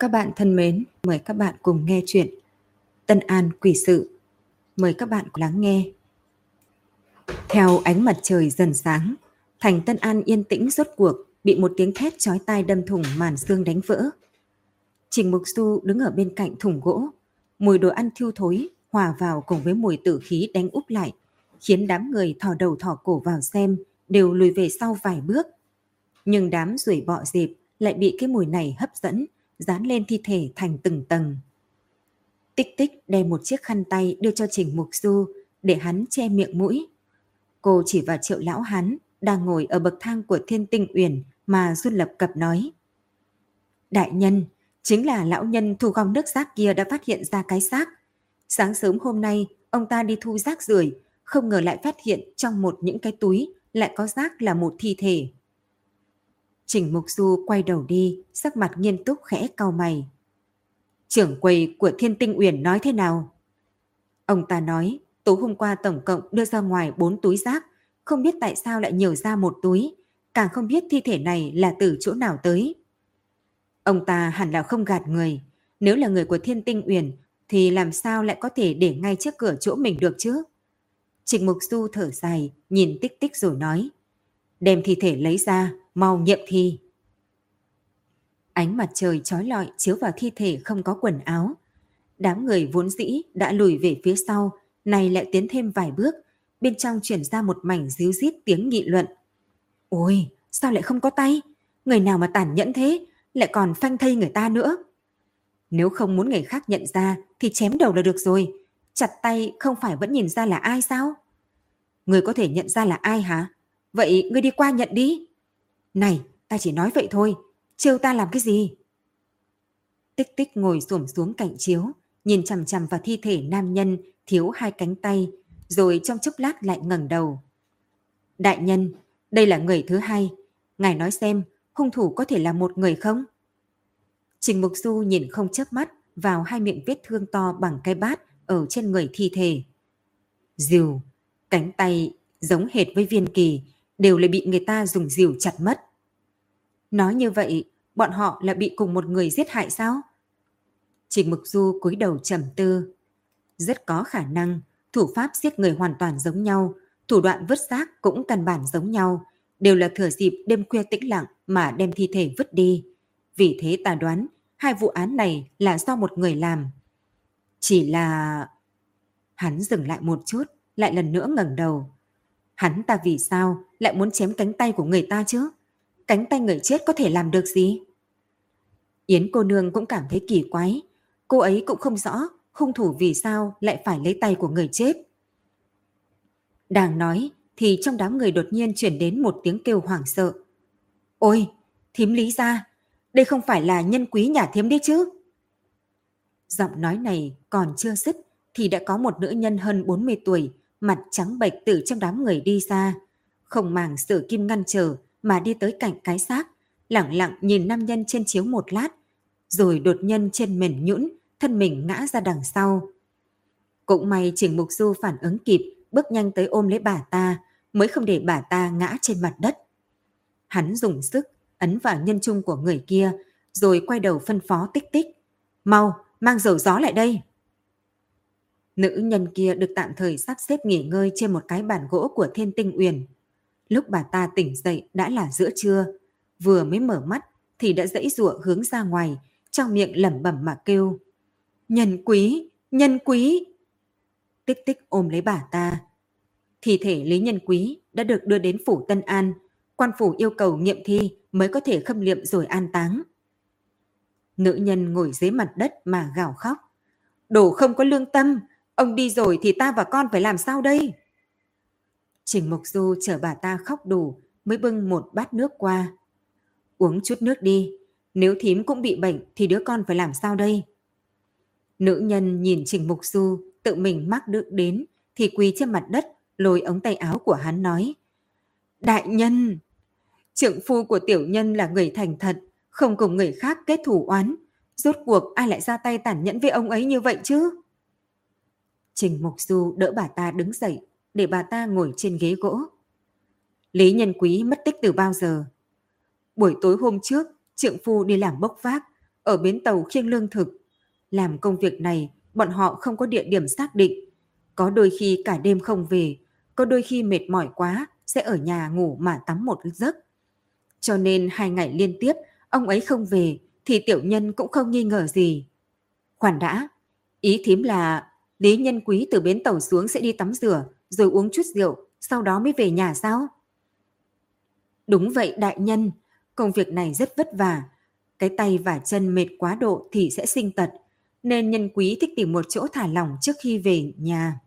Các bạn thân mến, mời các bạn cùng nghe chuyện Tân An Quỷ Sự. Mời các bạn lắng nghe. Theo ánh mặt trời dần sáng, thành Tân An yên tĩnh rốt cuộc bị một tiếng thét chói tai đâm thủng màn xương đánh vỡ. Trình Mục Du đứng ở bên cạnh thùng gỗ, mùi đồ ăn thiêu thối hòa vào cùng với mùi tử khí đánh úp lại, khiến đám người thò đầu thò cổ vào xem đều lùi về sau vài bước. Nhưng đám rủi bọ dịp lại bị cái mùi này hấp dẫn, dán lên thi thể thành từng tầng. Tích tích đem một chiếc khăn tay đưa cho Trình Mục Du để hắn che miệng mũi. Cô chỉ vào triệu lão hắn đang ngồi ở bậc thang của thiên tinh uyển mà run lập cập nói. Đại nhân, chính là lão nhân thu gom nước rác kia đã phát hiện ra cái xác. Sáng sớm hôm nay, ông ta đi thu rác rưởi không ngờ lại phát hiện trong một những cái túi lại có rác là một thi thể. Trình Mục Du quay đầu đi, sắc mặt nghiêm túc khẽ cau mày. Trưởng quầy của Thiên Tinh Uyển nói thế nào? Ông ta nói, tối hôm qua tổng cộng đưa ra ngoài bốn túi rác, không biết tại sao lại nhiều ra một túi, càng không biết thi thể này là từ chỗ nào tới. Ông ta hẳn là không gạt người, nếu là người của Thiên Tinh Uyển thì làm sao lại có thể để ngay trước cửa chỗ mình được chứ? Trịnh Mục Du thở dài, nhìn tích tích rồi nói. Đem thi thể lấy ra, mau nghiệm thi. Ánh mặt trời trói lọi chiếu vào thi thể không có quần áo. Đám người vốn dĩ đã lùi về phía sau, này lại tiến thêm vài bước, bên trong chuyển ra một mảnh díu rít tiếng nghị luận. Ôi, sao lại không có tay? Người nào mà tàn nhẫn thế, lại còn phanh thây người ta nữa. Nếu không muốn người khác nhận ra thì chém đầu là được rồi. Chặt tay không phải vẫn nhìn ra là ai sao? Người có thể nhận ra là ai hả? Vậy ngươi đi qua nhận đi. Này, ta chỉ nói vậy thôi, trêu ta làm cái gì? Tích tích ngồi xổm xuống cạnh chiếu, nhìn chằm chằm vào thi thể nam nhân thiếu hai cánh tay, rồi trong chốc lát lại ngẩng đầu. Đại nhân, đây là người thứ hai. Ngài nói xem, hung thủ có thể là một người không? Trình Mục Du nhìn không chớp mắt vào hai miệng vết thương to bằng cái bát ở trên người thi thể. Dìu, cánh tay giống hệt với viên kỳ, đều lại bị người ta dùng dìu chặt mất. Nói như vậy, bọn họ là bị cùng một người giết hại sao? Trình mực Du cúi đầu trầm tư. Rất có khả năng, thủ pháp giết người hoàn toàn giống nhau, thủ đoạn vứt xác cũng căn bản giống nhau, đều là thừa dịp đêm khuya tĩnh lặng mà đem thi thể vứt đi. Vì thế ta đoán, hai vụ án này là do một người làm. Chỉ là... Hắn dừng lại một chút, lại lần nữa ngẩng đầu. Hắn ta vì sao lại muốn chém cánh tay của người ta chứ? Cánh tay người chết có thể làm được gì? Yến cô nương cũng cảm thấy kỳ quái. Cô ấy cũng không rõ hung thủ vì sao lại phải lấy tay của người chết. Đang nói thì trong đám người đột nhiên chuyển đến một tiếng kêu hoảng sợ. Ôi, thím lý ra, đây không phải là nhân quý nhà thiếm đi chứ? Giọng nói này còn chưa dứt thì đã có một nữ nhân hơn 40 tuổi mặt trắng bệch từ trong đám người đi ra, không màng sự kim ngăn trở mà đi tới cạnh cái xác, lặng lặng nhìn nam nhân trên chiếu một lát, rồi đột nhân trên mềm nhũn, thân mình ngã ra đằng sau. Cũng may Trình Mục Du phản ứng kịp, bước nhanh tới ôm lấy bà ta, mới không để bà ta ngã trên mặt đất. Hắn dùng sức ấn vào nhân trung của người kia, rồi quay đầu phân phó tích tích. Mau, mang dầu gió lại đây. Nữ nhân kia được tạm thời sắp xếp nghỉ ngơi trên một cái bàn gỗ của thiên tinh uyển. Lúc bà ta tỉnh dậy đã là giữa trưa. Vừa mới mở mắt thì đã dãy rụa hướng ra ngoài, trong miệng lẩm bẩm mà kêu. Nhân quý, nhân quý. Tích tích ôm lấy bà ta. Thi thể Lý Nhân Quý đã được đưa đến phủ Tân An. Quan phủ yêu cầu nghiệm thi mới có thể khâm liệm rồi an táng. Nữ nhân ngồi dưới mặt đất mà gào khóc. Đồ không có lương tâm, Ông đi rồi thì ta và con phải làm sao đây? Trình Mộc Du chờ bà ta khóc đủ mới bưng một bát nước qua. Uống chút nước đi, nếu thím cũng bị bệnh thì đứa con phải làm sao đây? Nữ nhân nhìn Trình Mục Du tự mình mắc được đến thì quỳ trên mặt đất lôi ống tay áo của hắn nói. Đại nhân! Trượng phu của tiểu nhân là người thành thật, không cùng người khác kết thủ oán. Rốt cuộc ai lại ra tay tàn nhẫn với ông ấy như vậy chứ? Trình Mục Du đỡ bà ta đứng dậy, để bà ta ngồi trên ghế gỗ. Lý Nhân Quý mất tích từ bao giờ? Buổi tối hôm trước, trượng phu đi làm bốc vác, ở bến tàu khiêng lương thực. Làm công việc này, bọn họ không có địa điểm xác định. Có đôi khi cả đêm không về, có đôi khi mệt mỏi quá sẽ ở nhà ngủ mà tắm một giấc. Cho nên hai ngày liên tiếp ông ấy không về thì tiểu nhân cũng không nghi ngờ gì. Khoản đã, ý thím là Lý Nhân Quý từ bến tàu xuống sẽ đi tắm rửa rồi uống chút rượu, sau đó mới về nhà sao? Đúng vậy đại nhân, công việc này rất vất vả. Cái tay và chân mệt quá độ thì sẽ sinh tật, nên nhân quý thích tìm một chỗ thả lỏng trước khi về nhà.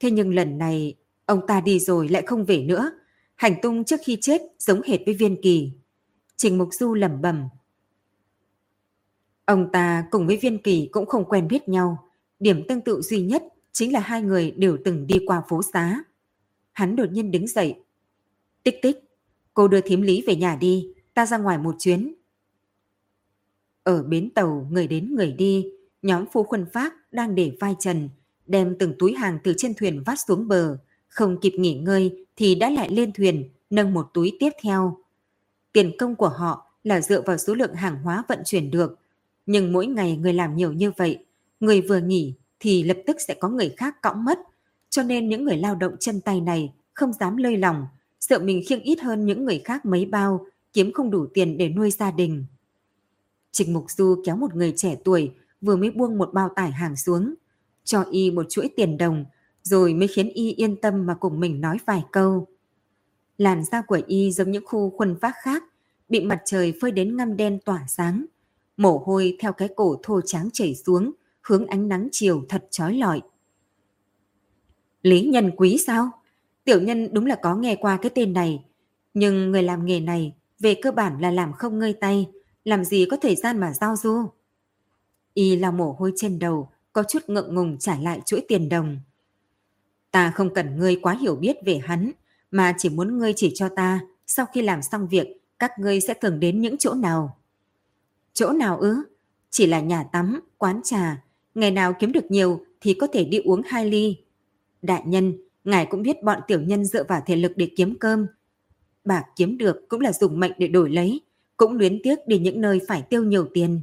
Thế nhưng lần này, ông ta đi rồi lại không về nữa. Hành tung trước khi chết giống hệt với viên kỳ. Trình Mục Du lẩm bẩm. Ông ta cùng với viên kỳ cũng không quen biết nhau. Điểm tương tự duy nhất chính là hai người đều từng đi qua phố xá. Hắn đột nhiên đứng dậy. Tích tích, cô đưa thím lý về nhà đi, ta ra ngoài một chuyến. Ở bến tàu người đến người đi, nhóm phu khuân phát đang để vai trần, đem từng túi hàng từ trên thuyền vắt xuống bờ, không kịp nghỉ ngơi thì đã lại lên thuyền, nâng một túi tiếp theo. Tiền công của họ là dựa vào số lượng hàng hóa vận chuyển được, nhưng mỗi ngày người làm nhiều như vậy, người vừa nghỉ thì lập tức sẽ có người khác cõng mất, cho nên những người lao động chân tay này không dám lơi lòng, sợ mình khiêng ít hơn những người khác mấy bao, kiếm không đủ tiền để nuôi gia đình. Trịnh Mục Du kéo một người trẻ tuổi vừa mới buông một bao tải hàng xuống, cho y một chuỗi tiền đồng, rồi mới khiến y yên tâm mà cùng mình nói vài câu. Làn da của y giống những khu khuân phát khác, bị mặt trời phơi đến ngăm đen tỏa sáng. Mồ hôi theo cái cổ thô tráng chảy xuống, hướng ánh nắng chiều thật chói lọi. Lý nhân quý sao? Tiểu nhân đúng là có nghe qua cái tên này, nhưng người làm nghề này về cơ bản là làm không ngơi tay, làm gì có thời gian mà giao du. Y là mồ hôi trên đầu, có chút ngượng ngùng trả lại chuỗi tiền đồng. Ta không cần ngươi quá hiểu biết về hắn, mà chỉ muốn ngươi chỉ cho ta, sau khi làm xong việc, các ngươi sẽ thường đến những chỗ nào. Chỗ nào ư? Chỉ là nhà tắm, quán trà, ngày nào kiếm được nhiều thì có thể đi uống hai ly. Đại nhân, ngài cũng biết bọn tiểu nhân dựa vào thể lực để kiếm cơm. Bạc kiếm được cũng là dùng mệnh để đổi lấy, cũng luyến tiếc đi những nơi phải tiêu nhiều tiền.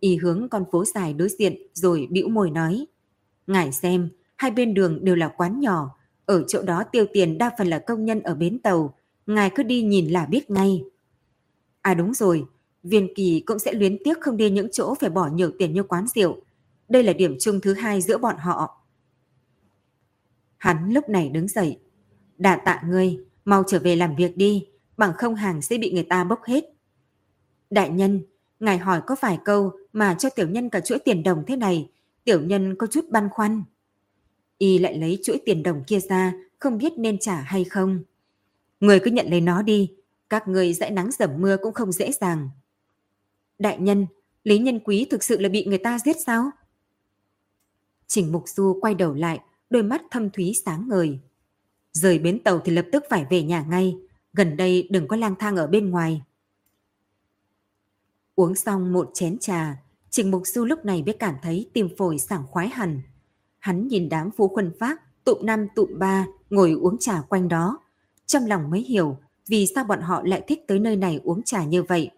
Y hướng con phố dài đối diện rồi bĩu môi nói. Ngài xem, hai bên đường đều là quán nhỏ, ở chỗ đó tiêu tiền đa phần là công nhân ở bến tàu, ngài cứ đi nhìn là biết ngay. À đúng rồi, viên kỳ cũng sẽ luyến tiếc không đi những chỗ phải bỏ nhiều tiền như quán rượu. Đây là điểm chung thứ hai giữa bọn họ. Hắn lúc này đứng dậy. Đà tạ ngươi, mau trở về làm việc đi, bằng không hàng sẽ bị người ta bốc hết. Đại nhân, ngài hỏi có vài câu mà cho tiểu nhân cả chuỗi tiền đồng thế này, tiểu nhân có chút băn khoăn. Y lại lấy chuỗi tiền đồng kia ra, không biết nên trả hay không. Người cứ nhận lấy nó đi, các người dãi nắng dầm mưa cũng không dễ dàng. Đại nhân, Lý Nhân Quý thực sự là bị người ta giết sao? Trình Mục Du quay đầu lại, đôi mắt thâm thúy sáng ngời. Rời bến tàu thì lập tức phải về nhà ngay, gần đây đừng có lang thang ở bên ngoài. Uống xong một chén trà, Trình Mục Du lúc này mới cảm thấy tim phổi sảng khoái hẳn. Hắn nhìn đám phú khuân phát, tụm năm tụm ba, ngồi uống trà quanh đó. Trong lòng mới hiểu vì sao bọn họ lại thích tới nơi này uống trà như vậy.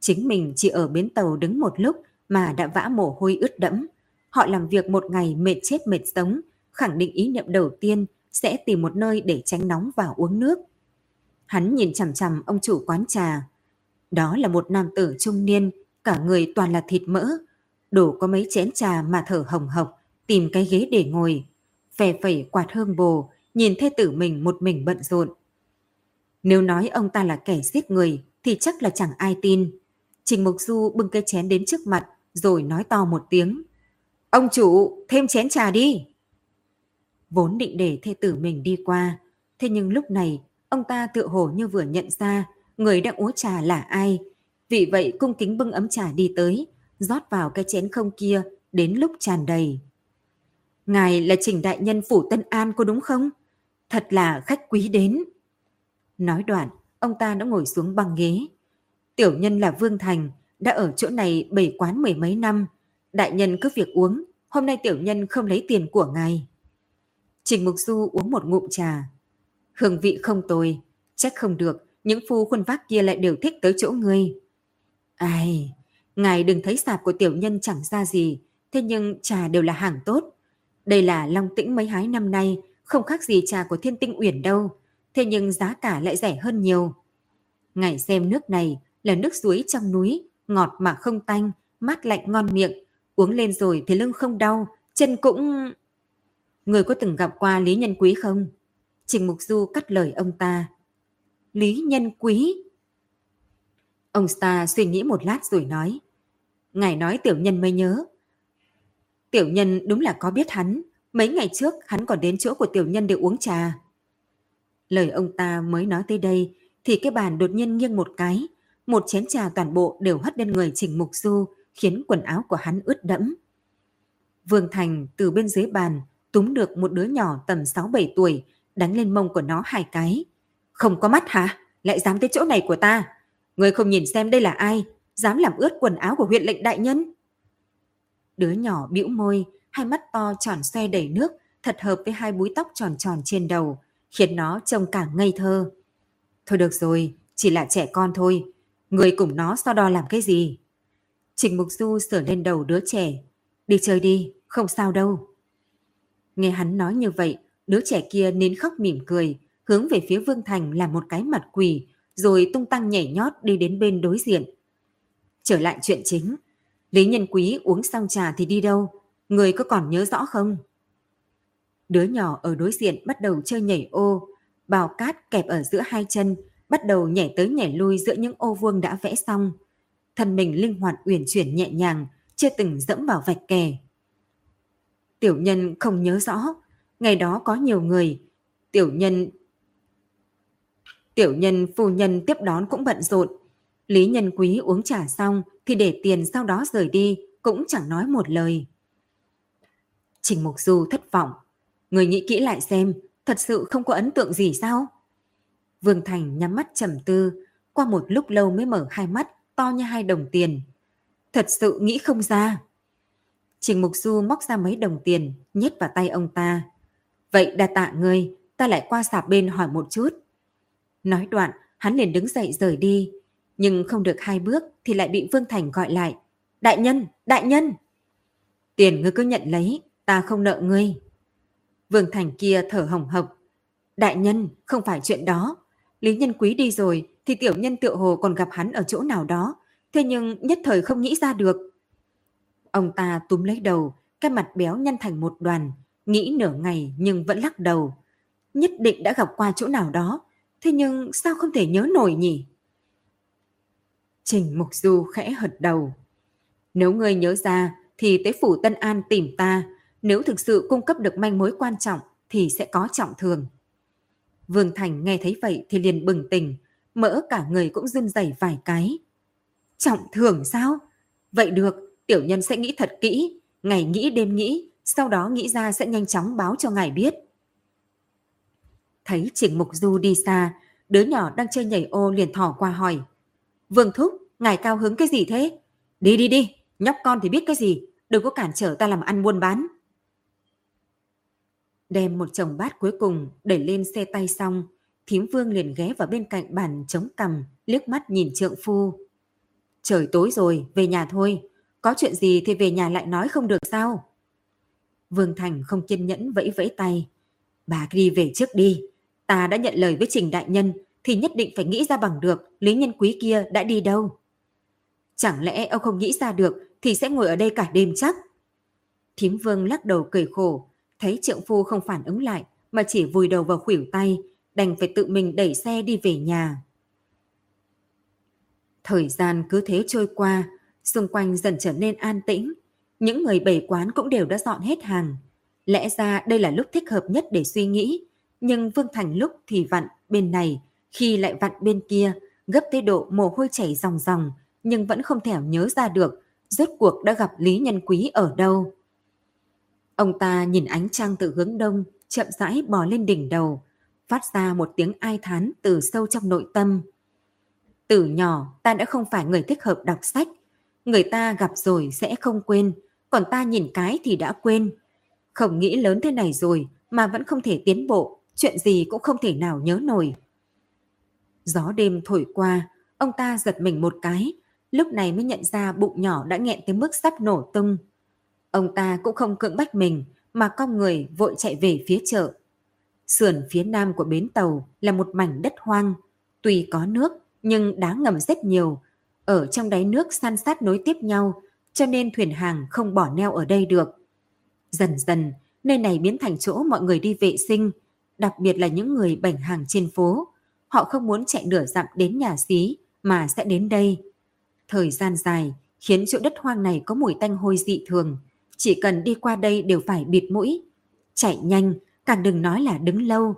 Chính mình chỉ ở bến tàu đứng một lúc mà đã vã mồ hôi ướt đẫm. Họ làm việc một ngày mệt chết mệt sống, khẳng định ý niệm đầu tiên sẽ tìm một nơi để tránh nóng và uống nước. Hắn nhìn chằm chằm ông chủ quán trà. Đó là một nam tử trung niên, cả người toàn là thịt mỡ. Đổ có mấy chén trà mà thở hồng hộc, tìm cái ghế để ngồi. Phè phẩy quạt hương bồ, nhìn thê tử mình một mình bận rộn. Nếu nói ông ta là kẻ giết người thì chắc là chẳng ai tin. Trình Mục Du bưng cái chén đến trước mặt rồi nói to một tiếng. Ông chủ, thêm chén trà đi. Vốn định để thê tử mình đi qua, thế nhưng lúc này ông ta tựa hồ như vừa nhận ra người đang uống trà là ai. Vì vậy cung kính bưng ấm trà đi tới, rót vào cái chén không kia đến lúc tràn đầy. Ngài là trình đại nhân phủ Tân An có đúng không? Thật là khách quý đến. Nói đoạn, ông ta đã ngồi xuống băng ghế. Tiểu nhân là Vương Thành, đã ở chỗ này bảy quán mười mấy năm. Đại nhân cứ việc uống, hôm nay tiểu nhân không lấy tiền của ngài. Trình Mục Du uống một ngụm trà. Hương vị không tồi, chắc không được, những phu khuôn vác kia lại đều thích tới chỗ ngươi. Ai, ngài đừng thấy sạp của tiểu nhân chẳng ra gì, thế nhưng trà đều là hàng tốt. Đây là long tĩnh mấy hái năm nay, không khác gì trà của thiên tinh uyển đâu, thế nhưng giá cả lại rẻ hơn nhiều. Ngài xem nước này là nước suối trong núi, ngọt mà không tanh, mát lạnh ngon miệng, uống lên rồi thì lưng không đau, chân cũng... Người có từng gặp qua Lý Nhân Quý không? Trình Mục Du cắt lời ông ta. Lý Nhân Quý? Ông ta suy nghĩ một lát rồi nói. Ngài nói tiểu nhân mới nhớ. Tiểu nhân đúng là có biết hắn. Mấy ngày trước hắn còn đến chỗ của tiểu nhân để uống trà. Lời ông ta mới nói tới đây thì cái bàn đột nhiên nghiêng một cái. Một chén trà toàn bộ đều hất lên người Trình Mục Du khiến quần áo của hắn ướt đẫm. Vương Thành từ bên dưới bàn túm được một đứa nhỏ tầm 6-7 tuổi đánh lên mông của nó hai cái. Không có mắt hả? Lại dám tới chỗ này của ta? Người không nhìn xem đây là ai? Dám làm ướt quần áo của huyện lệnh đại nhân? Đứa nhỏ bĩu môi, hai mắt to tròn xoe đầy nước, thật hợp với hai búi tóc tròn tròn trên đầu, khiến nó trông càng ngây thơ. Thôi được rồi, chỉ là trẻ con thôi. Người cùng nó so đo làm cái gì? Trình Mục Du sửa lên đầu đứa trẻ. Đi chơi đi, không sao đâu. Nghe hắn nói như vậy, đứa trẻ kia nín khóc mỉm cười, hướng về phía Vương Thành làm một cái mặt quỳ, rồi tung tăng nhảy nhót đi đến bên đối diện. Trở lại chuyện chính, Lý Nhân Quý uống xong trà thì đi đâu? Người có còn nhớ rõ không? Đứa nhỏ ở đối diện bắt đầu chơi nhảy ô, bào cát kẹp ở giữa hai chân, bắt đầu nhảy tới nhảy lui giữa những ô vuông đã vẽ xong. Thân mình linh hoạt uyển chuyển nhẹ nhàng, chưa từng dẫm vào vạch kè. Tiểu nhân không nhớ rõ, ngày đó có nhiều người, tiểu nhân Tiểu nhân phu nhân tiếp đón cũng bận rộn. Lý nhân quý uống trà xong thì để tiền sau đó rời đi, cũng chẳng nói một lời. Trình Mục Du thất vọng. Người nghĩ kỹ lại xem, thật sự không có ấn tượng gì sao? Vương Thành nhắm mắt trầm tư, qua một lúc lâu mới mở hai mắt to như hai đồng tiền. Thật sự nghĩ không ra. Trình Mục Du móc ra mấy đồng tiền, nhét vào tay ông ta. Vậy đa tạ ngươi, ta lại qua sạp bên hỏi một chút. Nói đoạn, hắn liền đứng dậy rời đi. Nhưng không được hai bước thì lại bị Vương Thành gọi lại. Đại nhân, đại nhân! Tiền ngươi cứ nhận lấy, ta không nợ ngươi. Vương Thành kia thở hồng hộc. Đại nhân, không phải chuyện đó. Lý nhân quý đi rồi thì tiểu nhân tựa hồ còn gặp hắn ở chỗ nào đó. Thế nhưng nhất thời không nghĩ ra được. Ông ta túm lấy đầu, cái mặt béo nhăn thành một đoàn, nghĩ nửa ngày nhưng vẫn lắc đầu. Nhất định đã gặp qua chỗ nào đó, thế nhưng sao không thể nhớ nổi nhỉ? Trình Mục Du khẽ hật đầu. Nếu ngươi nhớ ra thì tới phủ Tân An tìm ta, nếu thực sự cung cấp được manh mối quan trọng thì sẽ có trọng thường. Vương Thành nghe thấy vậy thì liền bừng tỉnh, mỡ cả người cũng run rẩy vài cái. Trọng thưởng sao? Vậy được, tiểu nhân sẽ nghĩ thật kỹ, ngày nghĩ đêm nghĩ, sau đó nghĩ ra sẽ nhanh chóng báo cho ngài biết. Thấy Trình Mục Du đi xa, đứa nhỏ đang chơi nhảy ô liền thỏ qua hỏi. Vương Thúc, ngài cao hứng cái gì thế? Đi đi đi, nhóc con thì biết cái gì, đừng có cản trở ta làm ăn buôn bán. Đem một chồng bát cuối cùng đẩy lên xe tay xong, thím vương liền ghé vào bên cạnh bàn chống cằm, liếc mắt nhìn trượng phu. Trời tối rồi, về nhà thôi. Có chuyện gì thì về nhà lại nói không được sao? Vương Thành không kiên nhẫn vẫy vẫy tay. Bà đi về trước đi. Ta đã nhận lời với Trình Đại Nhân thì nhất định phải nghĩ ra bằng được Lý Nhân Quý kia đã đi đâu. Chẳng lẽ ông không nghĩ ra được thì sẽ ngồi ở đây cả đêm chắc? Thím Vương lắc đầu cười khổ, thấy trượng phu không phản ứng lại mà chỉ vùi đầu vào khuỷu tay, đành phải tự mình đẩy xe đi về nhà. Thời gian cứ thế trôi qua, xung quanh dần trở nên an tĩnh. Những người bày quán cũng đều đã dọn hết hàng. Lẽ ra đây là lúc thích hợp nhất để suy nghĩ, nhưng Vương Thành lúc thì vặn bên này, khi lại vặn bên kia, gấp tới độ mồ hôi chảy ròng ròng, nhưng vẫn không thể nhớ ra được rốt cuộc đã gặp Lý Nhân Quý ở đâu. Ông ta nhìn ánh trăng từ hướng đông, chậm rãi bò lên đỉnh đầu, phát ra một tiếng ai thán từ sâu trong nội tâm. Từ nhỏ ta đã không phải người thích hợp đọc sách, người ta gặp rồi sẽ không quên, còn ta nhìn cái thì đã quên. Không nghĩ lớn thế này rồi mà vẫn không thể tiến bộ, chuyện gì cũng không thể nào nhớ nổi. Gió đêm thổi qua, ông ta giật mình một cái, lúc này mới nhận ra bụng nhỏ đã nghẹn tới mức sắp nổ tung. Ông ta cũng không cưỡng bách mình mà con người vội chạy về phía chợ. Sườn phía nam của bến tàu là một mảnh đất hoang, tuy có nước nhưng đá ngầm rất nhiều. Ở trong đáy nước san sát nối tiếp nhau, cho nên thuyền hàng không bỏ neo ở đây được. Dần dần, nơi này biến thành chỗ mọi người đi vệ sinh, đặc biệt là những người bảnh hàng trên phố. Họ không muốn chạy nửa dặm đến nhà xí mà sẽ đến đây. Thời gian dài khiến chỗ đất hoang này có mùi tanh hôi dị thường. Chỉ cần đi qua đây đều phải bịt mũi. Chạy nhanh, càng đừng nói là đứng lâu.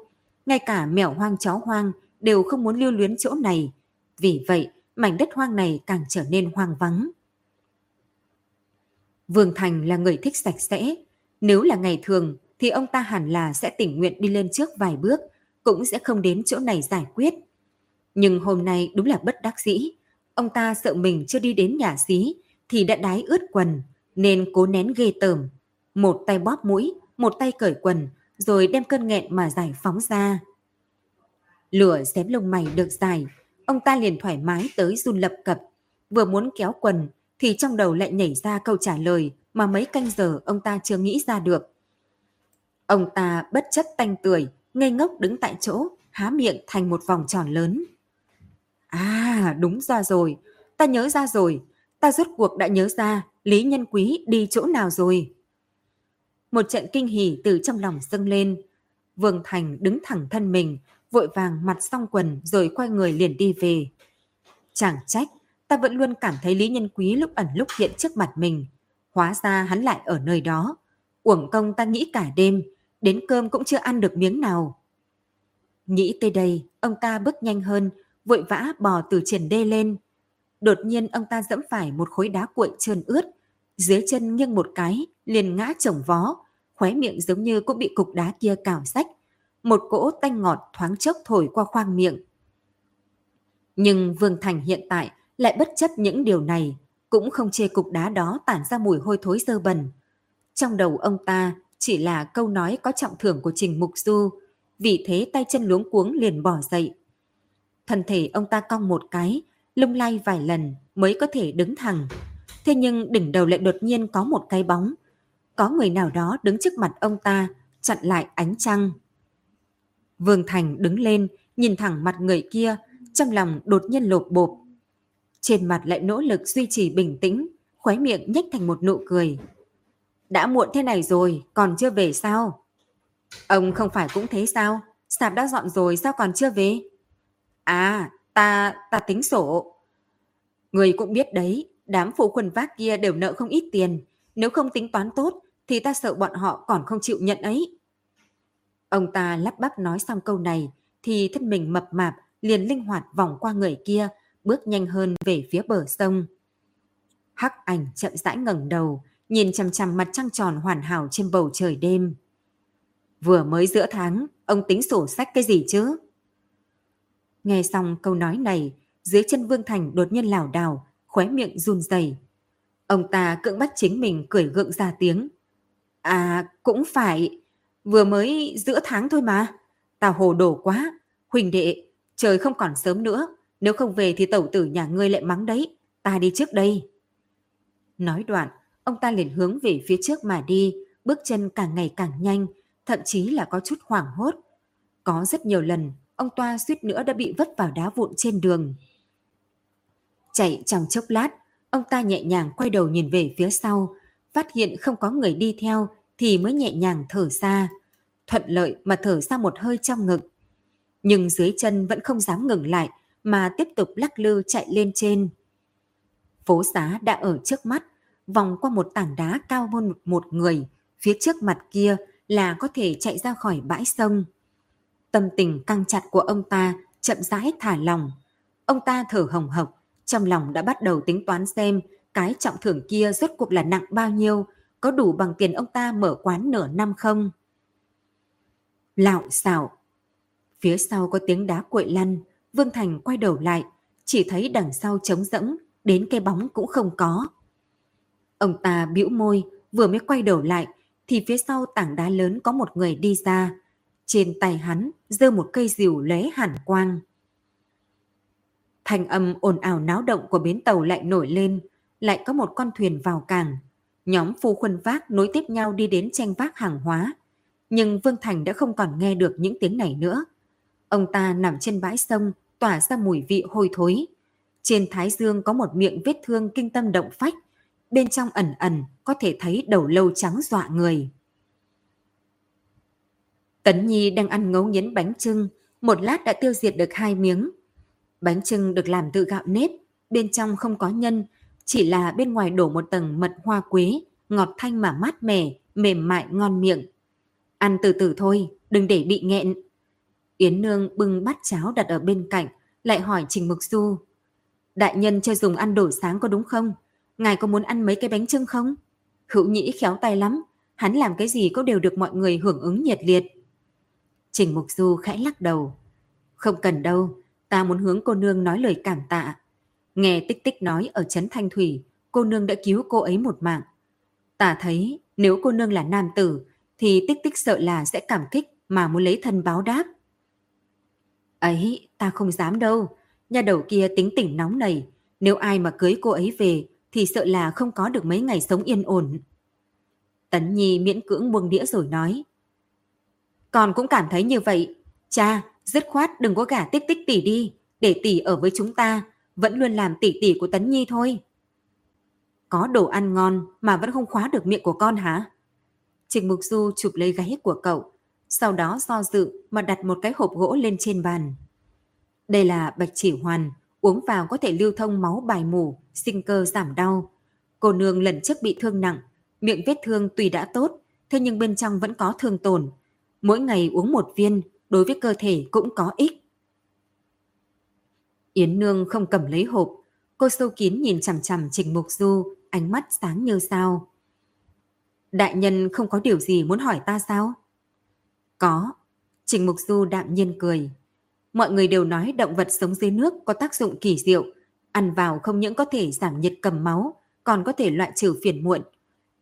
Ngay cả mèo hoang chó hoang đều không muốn lưu luyến chỗ này. Vì vậy, mảnh đất hoang này càng trở nên hoang vắng. Vương Thành là người thích sạch sẽ. Nếu là ngày thường thì ông ta hẳn là sẽ tình nguyện đi lên trước vài bước, cũng sẽ không đến chỗ này giải quyết. Nhưng hôm nay đúng là bất đắc dĩ. Ông ta sợ mình chưa đi đến nhà xí thì đã đái ướt quần, nên cố nén ghê tởm. Một tay bóp mũi, một tay cởi quần, rồi đem cơn nghẹn mà giải phóng ra. Lửa xém lông mày được dài, ông ta liền thoải mái tới run lập cập. Vừa muốn kéo quần thì trong đầu lại nhảy ra câu trả lời mà mấy canh giờ ông ta chưa nghĩ ra được. Ông ta bất chấp tanh tưởi, ngây ngốc đứng tại chỗ, há miệng thành một vòng tròn lớn. À, đúng ra rồi, ta nhớ ra rồi, ta rốt cuộc đã nhớ ra Lý Nhân Quý đi chỗ nào rồi. Một trận kinh hỉ từ trong lòng dâng lên. Vương Thành đứng thẳng thân mình, vội vàng mặt xong quần rồi quay người liền đi về. Chẳng trách, ta vẫn luôn cảm thấy Lý Nhân Quý lúc ẩn lúc hiện trước mặt mình. Hóa ra hắn lại ở nơi đó. Uổng công ta nghĩ cả đêm, đến cơm cũng chưa ăn được miếng nào. Nghĩ tới đây, ông ta bước nhanh hơn, vội vã bò từ triển đê lên. Đột nhiên ông ta dẫm phải một khối đá cuội trơn ướt, dưới chân nghiêng một cái, liền ngã chồng vó, khóe miệng giống như cũng bị cục đá kia cào rách. Một cỗ tanh ngọt thoáng chốc thổi qua khoang miệng. Nhưng Vương Thành hiện tại lại bất chấp những điều này, cũng không chê cục đá đó tản ra mùi hôi thối dơ bẩn. Trong đầu ông ta chỉ là câu nói có trọng thưởng của Trình Mục Du, vì thế tay chân luống cuống liền bỏ dậy. Thân thể ông ta cong một cái, lung lay vài lần mới có thể đứng thẳng. Thế nhưng đỉnh đầu lại đột nhiên có một cái bóng. Có người nào đó đứng trước mặt ông ta, chặn lại ánh trăng. Vương Thành đứng lên, nhìn thẳng mặt người kia, trong lòng đột nhiên lột bộp. Trên mặt lại nỗ lực duy trì bình tĩnh, khóe miệng nhếch thành một nụ cười. Đã muộn thế này rồi, còn chưa về sao? Ông không phải cũng thế sao? Sạp đã dọn rồi sao còn chưa về? À, ta, ta tính sổ. Người cũng biết đấy, đám phụ quần vác kia đều nợ không ít tiền. Nếu không tính toán tốt, thì ta sợ bọn họ còn không chịu nhận ấy. Ông ta lắp bắp nói xong câu này, thì thân mình mập mạp liền linh hoạt vòng qua người kia, bước nhanh hơn về phía bờ sông. Hắc ảnh chậm rãi ngẩng đầu, nhìn chằm chằm mặt trăng tròn hoàn hảo trên bầu trời đêm. Vừa mới giữa tháng, ông tính sổ sách cái gì chứ? Nghe xong câu nói này, dưới chân Vương Thành đột nhiên lảo đảo, khóe miệng run rẩy. Ông ta cưỡng bắt chính mình cười gượng ra tiếng. À, cũng phải, vừa mới giữa tháng thôi mà. Tao hồ đồ quá. Huỳnh đệ, trời không còn sớm nữa. Nếu không về thì tẩu tử nhà ngươi lại mắng đấy. Ta đi trước đây. Nói đoạn, ông ta liền hướng về phía trước mà đi, bước chân càng ngày càng nhanh, thậm chí là có chút hoảng hốt. Có rất nhiều lần, ông Toa suýt nữa đã bị vấp vào đá vụn trên đường. Chạy trong chốc lát, ông ta nhẹ nhàng quay đầu nhìn về phía sau, phát hiện không có người đi theo thì mới nhẹ nhàng thở ra, thuận lợi mà thở ra một hơi trong ngực. Nhưng dưới chân vẫn không dám ngừng lại mà tiếp tục lắc lư chạy lên trên. Phố xá đã ở trước mắt, vòng qua một tảng đá cao hơn một người, phía trước mặt kia là có thể chạy ra khỏi bãi sông. Tâm tình căng chặt của ông ta chậm rãi thả lòng. Ông ta thở hồng hộc, trong lòng đã bắt đầu tính toán xem cái trọng thưởng kia rốt cuộc là nặng bao nhiêu, có đủ bằng tiền ông ta mở quán nửa năm không? Lạo xạo. Phía sau có tiếng đá quậy lăn, Vương Thành quay đầu lại, chỉ thấy đằng sau trống rỗng, đến cái bóng cũng không có. Ông ta bĩu môi, vừa mới quay đầu lại, thì phía sau tảng đá lớn có một người đi ra. Trên tay hắn giơ một cây rìu lóe hẳn quang. Thành âm ồn ào náo động của bến tàu lại nổi lên, lại có một con thuyền vào cảng. Nhóm phu khuân vác nối tiếp nhau đi đến tranh vác hàng hóa. Nhưng Vương Thành đã không còn nghe được những tiếng này nữa. Ông ta nằm trên bãi sông, tỏa ra mùi vị hôi thối. Trên thái dương có một miệng vết thương kinh tâm động phách. Bên trong ẩn ẩn có thể thấy đầu lâu trắng dọa người. Tấn Nhi đang ăn ngấu nghiến bánh trưng, một lát đã tiêu diệt được hai miếng. Bánh trưng được làm từ gạo nếp, bên trong không có nhân, chỉ là bên ngoài đổ một tầng mật hoa quế, ngọt thanh mà mát mẻ, mềm mại ngon miệng. Ăn từ từ thôi, đừng để bị nghẹn. Yến Nương bưng bát cháo đặt ở bên cạnh, lại hỏi Trình Mục Du. Đại nhân cho dùng ăn đổi sáng có đúng không? Ngài có muốn ăn mấy cái bánh trưng không? Hữu nhĩ khéo tay lắm, hắn làm cái gì cũng đều được mọi người hưởng ứng nhiệt liệt. Trình Mục Du khẽ lắc đầu. Không cần đâu, ta muốn hướng cô nương nói lời cảm tạ. Nghe tích tích nói ở Trấn Thanh Thủy, cô nương đã cứu cô ấy một mạng. Ta thấy nếu cô nương là nam tử, thì tích tích sợ là sẽ cảm kích mà muốn lấy thân báo đáp. Ấy, ta không dám đâu. Nhà đầu kia tính tỉnh nóng nảy Nếu ai mà cưới cô ấy về, thì sợ là không có được mấy ngày sống yên ổn. Tấn Nhi miễn cưỡng buông đĩa rồi nói. Con cũng cảm thấy như vậy. Cha, dứt khoát đừng có gả tích tích tỷ đi, để tỷ ở với chúng ta, vẫn luôn làm tỷ tỷ của Tấn Nhi thôi. Có đồ ăn ngon mà vẫn không khóa được miệng của con hả? Trình Mục Du chụp lấy gáy của cậu, sau đó do dự mà đặt một cái hộp gỗ lên trên bàn. Đây là bạch chỉ hoàn, uống vào có thể lưu thông máu bài mù, sinh cơ giảm đau. Cô nương lần trước bị thương nặng, miệng vết thương tuy đã tốt, thế nhưng bên trong vẫn có thương tổn, mỗi ngày uống một viên đối với cơ thể cũng có ích. Yến Nương không cầm lấy hộp, cô sâu kín nhìn chằm chằm Trình Mục Du, ánh mắt sáng như sao. Đại nhân không có điều gì muốn hỏi ta sao? Có. Trình Mục Du đạm nhiên cười. Mọi người đều nói động vật sống dưới nước có tác dụng kỳ diệu. Ăn vào không những có thể giảm nhiệt cầm máu, còn có thể loại trừ phiền muộn.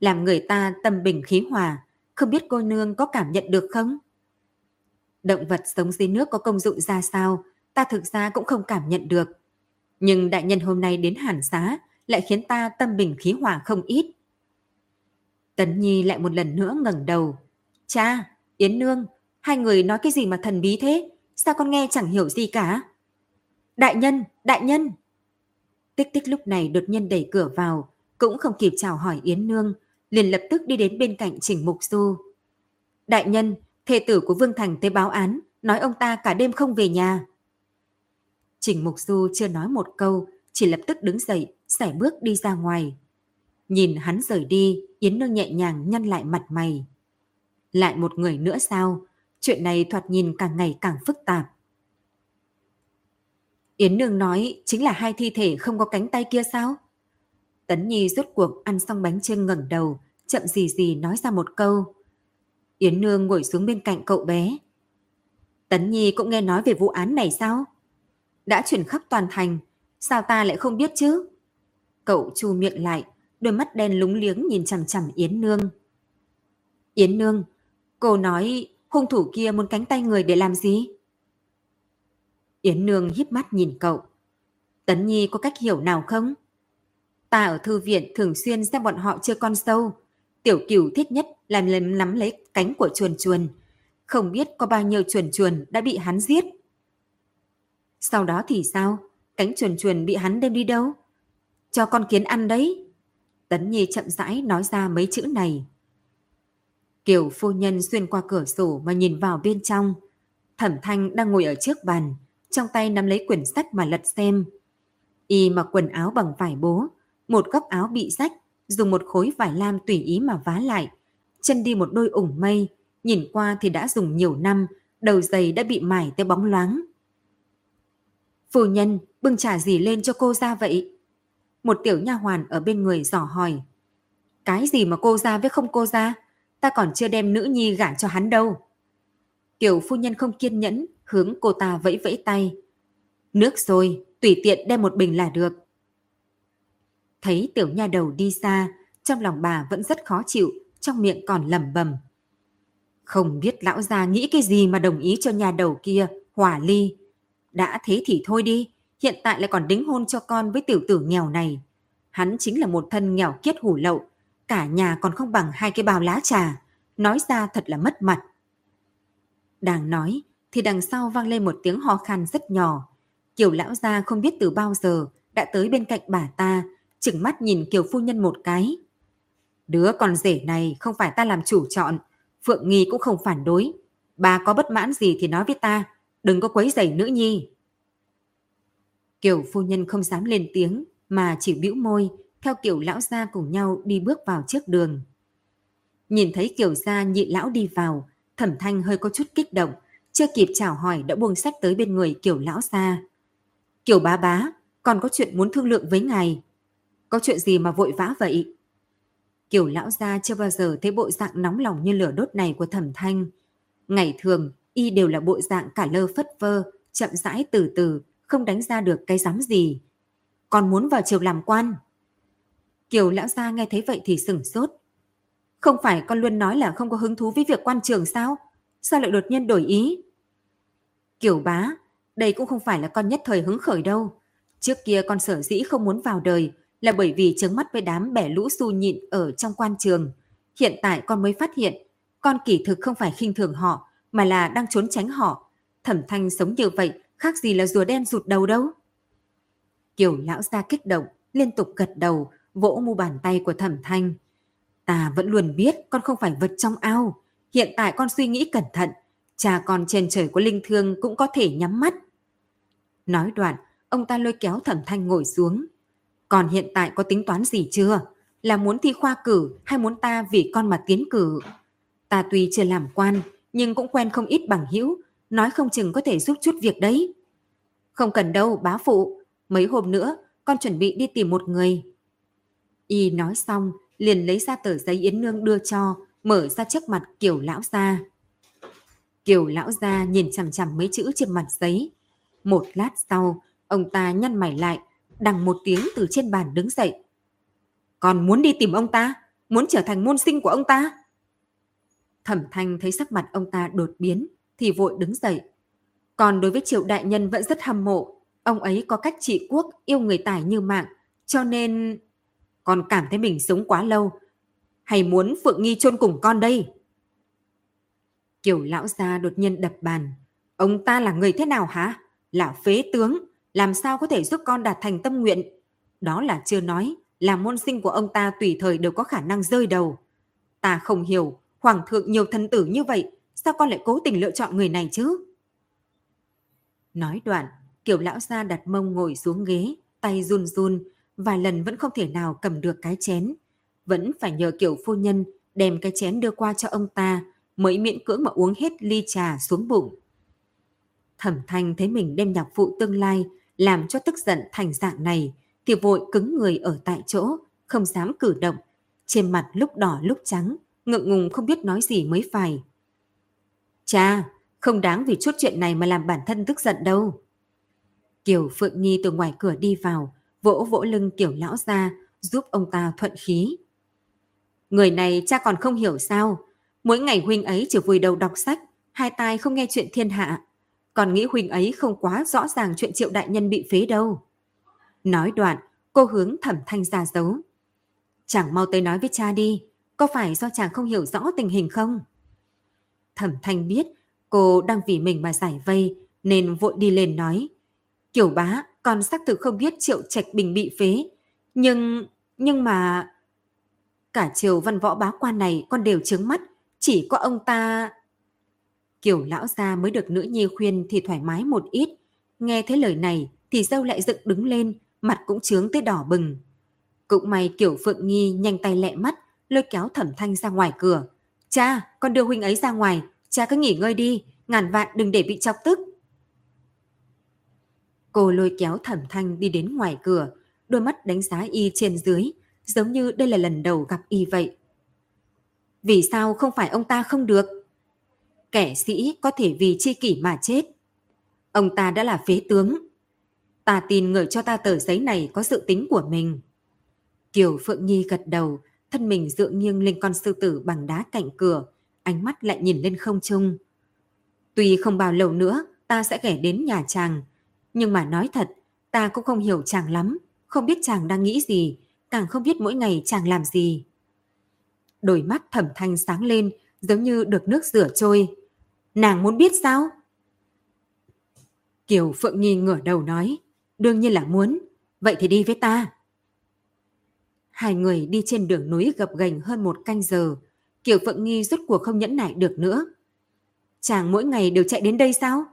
Làm người ta tâm bình khí hòa, không biết cô nương có cảm nhận được không? Động vật sống dưới nước có công dụng ra sao, ta thực ra cũng không cảm nhận được. Nhưng đại nhân hôm nay đến hàn xá lại khiến ta tâm bình khí hòa không ít. Tấn Nhi lại một lần nữa ngẩng đầu. Cha, Yến Nương, hai người nói cái gì mà thần bí thế? Sao con nghe chẳng hiểu gì cả? Đại nhân, đại nhân! Tích tích lúc này đột nhiên đẩy cửa vào, cũng không kịp chào hỏi Yến Nương, liền lập tức đi đến bên cạnh Trình Mục Du. Đại nhân, thê tử của Vương Thành tới báo án, nói ông ta cả đêm không về nhà. Trình Mục Du chưa nói một câu, chỉ lập tức đứng dậy, sải bước đi ra ngoài. Nhìn hắn rời đi, Yến Nương nhẹ nhàng nhăn lại mặt mày. Lại một người nữa sao? Chuyện này thoạt nhìn càng ngày càng phức tạp. Yến Nương nói chính là hai thi thể không có cánh tay kia sao? Tấn Nhi rốt cuộc ăn xong bánh trưng ngẩng đầu, chậm gì gì nói ra một câu. Yến Nương ngồi xuống bên cạnh cậu bé. Tấn Nhi cũng nghe nói về vụ án này sao? Đã chuyển khắp toàn thành, sao ta lại không biết chứ? Cậu chu miệng lại, đôi mắt đen lúng liếng nhìn chằm chằm Yến Nương. Yến Nương, cô nói hung thủ kia muốn cánh tay người để làm gì? Yến Nương híp mắt nhìn cậu. Tấn Nhi có cách hiểu nào không? Ta ở thư viện thường xuyên xem bọn họ chơi con sâu. Tiểu cửu thích nhất là lần nắm lấy cánh của chuồn chuồn. Không biết có bao nhiêu chuồn chuồn đã bị hắn giết. Sau đó thì sao? Cánh chuồn chuồn bị hắn đem đi đâu? Cho con kiến ăn đấy. Tấn Nhi chậm rãi nói ra mấy chữ này. Kiều phu nhân xuyên qua cửa sổ mà nhìn vào bên trong. Thẩm Thanh đang ngồi ở trước bàn, trong tay nắm lấy quyển sách mà lật xem. Y mặc quần áo bằng vải bố, một góc áo bị rách, dùng một khối vải lam tùy ý mà vá lại. Chân đi một đôi ủng mây, nhìn qua thì đã dùng nhiều năm, đầu giày đã bị mải tới bóng loáng. Phu nhân, bưng trà gì lên cho cô ra vậy? Một tiểu nha hoàn ở bên người dò hỏi. Cái gì mà cô ra với không cô ra? Ta còn chưa đem nữ nhi gả cho hắn đâu. Kiểu phu nhân không kiên nhẫn, hướng cô ta vẫy vẫy tay. Nước rồi, tùy tiện đem một bình là được. Thấy tiểu nha đầu đi xa, trong lòng bà vẫn rất khó chịu, trong miệng còn lẩm bẩm. Không biết lão gia nghĩ cái gì mà đồng ý cho nhà đầu kia, hỏa ly. Đã thế thì thôi đi, hiện tại lại còn đính hôn cho con với tiểu tử nghèo này. Hắn chính là một thân nghèo kiết hủ lậu, cả nhà còn không bằng hai cái bao lá trà, nói ra thật là mất mặt. Đang nói, thì đằng sau vang lên một tiếng ho khan rất nhỏ. Kiều lão gia không biết từ bao giờ đã tới bên cạnh bà ta, chừng mắt nhìn Kiều phu nhân một cái. Đứa con rể này không phải ta làm chủ chọn, Phượng Nghi cũng không phản đối. Bà có bất mãn gì thì nói với ta, đừng có quấy rầy nữ nhi. Kiều phu nhân không dám lên tiếng mà chỉ bĩu môi, theo kiểu lão gia cùng nhau đi bước vào trước đường. Nhìn thấy kiểu gia nhị lão đi vào, thẩm thanh hơi có chút kích động, chưa kịp chào hỏi đã buông sách tới bên người kiểu lão gia. Kiểu bá bá, còn có chuyện muốn thương lượng với ngài. Có chuyện gì mà vội vã vậy? Kiểu lão gia chưa bao giờ thấy bộ dạng nóng lòng như lửa đốt này của thẩm thanh. Ngày thường, y đều là bộ dạng cả lơ phất vơ, chậm rãi từ từ, không đánh ra được cái dám gì. Còn muốn vào triều làm quan. Kiều lão gia nghe thấy vậy thì sửng sốt. Không phải con luôn nói là không có hứng thú với việc quan trường sao? Sao lại đột nhiên đổi ý? Kiều bá, đây cũng không phải là con nhất thời hứng khởi đâu. Trước kia con sở dĩ không muốn vào đời là bởi vì chướng mắt với đám bẻ lũ su nhịn ở trong quan trường. Hiện tại con mới phát hiện, con kỳ thực không phải khinh thường họ, mà là đang trốn tránh họ. Thẩm thanh sống như vậy, khác gì là rùa đen rụt đầu đâu. Kiều lão gia kích động, liên tục gật đầu, vỗ mu bàn tay của thẩm thanh. Ta vẫn luôn biết con không phải vật trong ao. Hiện tại con suy nghĩ cẩn thận. Cha con trên trời của linh thương cũng có thể nhắm mắt. Nói đoạn, ông ta lôi kéo thẩm thanh ngồi xuống. Còn hiện tại có tính toán gì chưa? Là muốn thi khoa cử hay muốn ta vì con mà tiến cử? Ta tuy chưa làm quan, nhưng cũng quen không ít bằng hữu, nói không chừng có thể giúp chút việc đấy. Không cần đâu, bá phụ. Mấy hôm nữa, con chuẩn bị đi tìm một người. Y nói xong, liền lấy ra tờ giấy Yến Nương đưa cho, mở ra trước mặt Kiều Lão Gia. Kiều Lão Gia nhìn chằm chằm mấy chữ trên mặt giấy. Một lát sau, ông ta nhăn mày lại, đằng một tiếng từ trên bàn đứng dậy. Còn muốn đi tìm ông ta? Muốn trở thành môn sinh của ông ta? Thẩm Thanh thấy sắc mặt ông ta đột biến, thì vội đứng dậy. Còn đối với Triệu Đại Nhân vẫn rất hâm mộ, ông ấy có cách trị quốc, yêu người tài như mạng, cho nên... Con cảm thấy mình sống quá lâu, hay muốn Phượng Nghi chôn cùng con đây? Kiều lão gia đột nhiên đập bàn. Ông ta là người thế nào hả? Là phế tướng, làm sao có thể giúp con đạt thành tâm nguyện? Đó là chưa nói, là môn sinh của ông ta tùy thời đều có khả năng rơi đầu. Ta không hiểu, hoàng thượng nhiều thần tử như vậy, sao con lại cố tình lựa chọn người này chứ? Nói đoạn, kiểu lão gia đặt mông ngồi xuống ghế, tay run run, vài lần vẫn không thể nào cầm được cái chén. Vẫn phải nhờ kiểu phu nhân đem cái chén đưa qua cho ông ta, mới miễn cưỡng mà uống hết ly trà xuống bụng. Thẩm thanh thấy mình đem nhạc phụ tương lai, làm cho tức giận thành dạng này, thì vội cứng người ở tại chỗ, không dám cử động, trên mặt lúc đỏ lúc trắng, ngượng ngùng không biết nói gì mới phải. Cha, không đáng vì chút chuyện này mà làm bản thân tức giận đâu. Kiều Phượng Nhi từ ngoài cửa đi vào, vỗ vỗ lưng Kiều Lão ra, giúp ông ta thuận khí. Người này cha còn không hiểu sao, mỗi ngày huynh ấy chỉ vùi đầu đọc sách, hai tai không nghe chuyện thiên hạ. Còn nghĩ huynh ấy không quá rõ ràng chuyện triệu đại nhân bị phế đâu. Nói đoạn, cô hướng thẩm thanh ra dấu. Chẳng mau tới nói với cha đi, có phải do chàng không hiểu rõ tình hình không? Thẩm thanh biết cô đang vì mình mà giải vây nên vội đi lên nói. Kiểu bá, con xác thực không biết triệu trạch bình bị phế. Nhưng, nhưng mà... Cả triều văn võ bá quan này con đều trướng mắt, chỉ có ông ta... Kiểu lão gia mới được nữ nhi khuyên thì thoải mái một ít. Nghe thấy lời này thì dâu lại dựng đứng lên, mặt cũng trướng tới đỏ bừng. Cũng may kiểu Phượng Nghi nhanh tay lẹ mắt, lôi kéo thẩm thanh ra ngoài cửa. Cha, con đưa huynh ấy ra ngoài, cha cứ nghỉ ngơi đi, ngàn vạn đừng để bị chọc tức. Cô lôi kéo thẩm thanh đi đến ngoài cửa, đôi mắt đánh giá y trên dưới, giống như đây là lần đầu gặp y vậy. Vì sao không phải ông ta không được? Kẻ sĩ có thể vì chi kỷ mà chết. Ông ta đã là phế tướng. Ta tin người cho ta tờ giấy này có sự tính của mình. Kiều Phượng Nhi gật đầu, thân mình dựa nghiêng lên con sư tử bằng đá cạnh cửa, ánh mắt lại nhìn lên không trung. Tuy không bao lâu nữa ta sẽ ghé đến nhà chàng, nhưng mà nói thật, Ta cũng không hiểu chàng lắm, không biết chàng đang nghĩ gì, càng không biết mỗi ngày chàng làm gì. Đôi mắt thẩm thanh sáng lên, giống như được nước rửa trôi. Nàng muốn biết sao? Kiều Phượng Nhi ngửa đầu nói, đương nhiên là muốn, vậy thì đi với ta. Hai người đi trên đường núi gập ghềnh hơn một canh giờ, Kiều Phượng Nghi rốt cuộc không nhẫn nại được nữa. Chàng mỗi ngày đều chạy đến đây sao?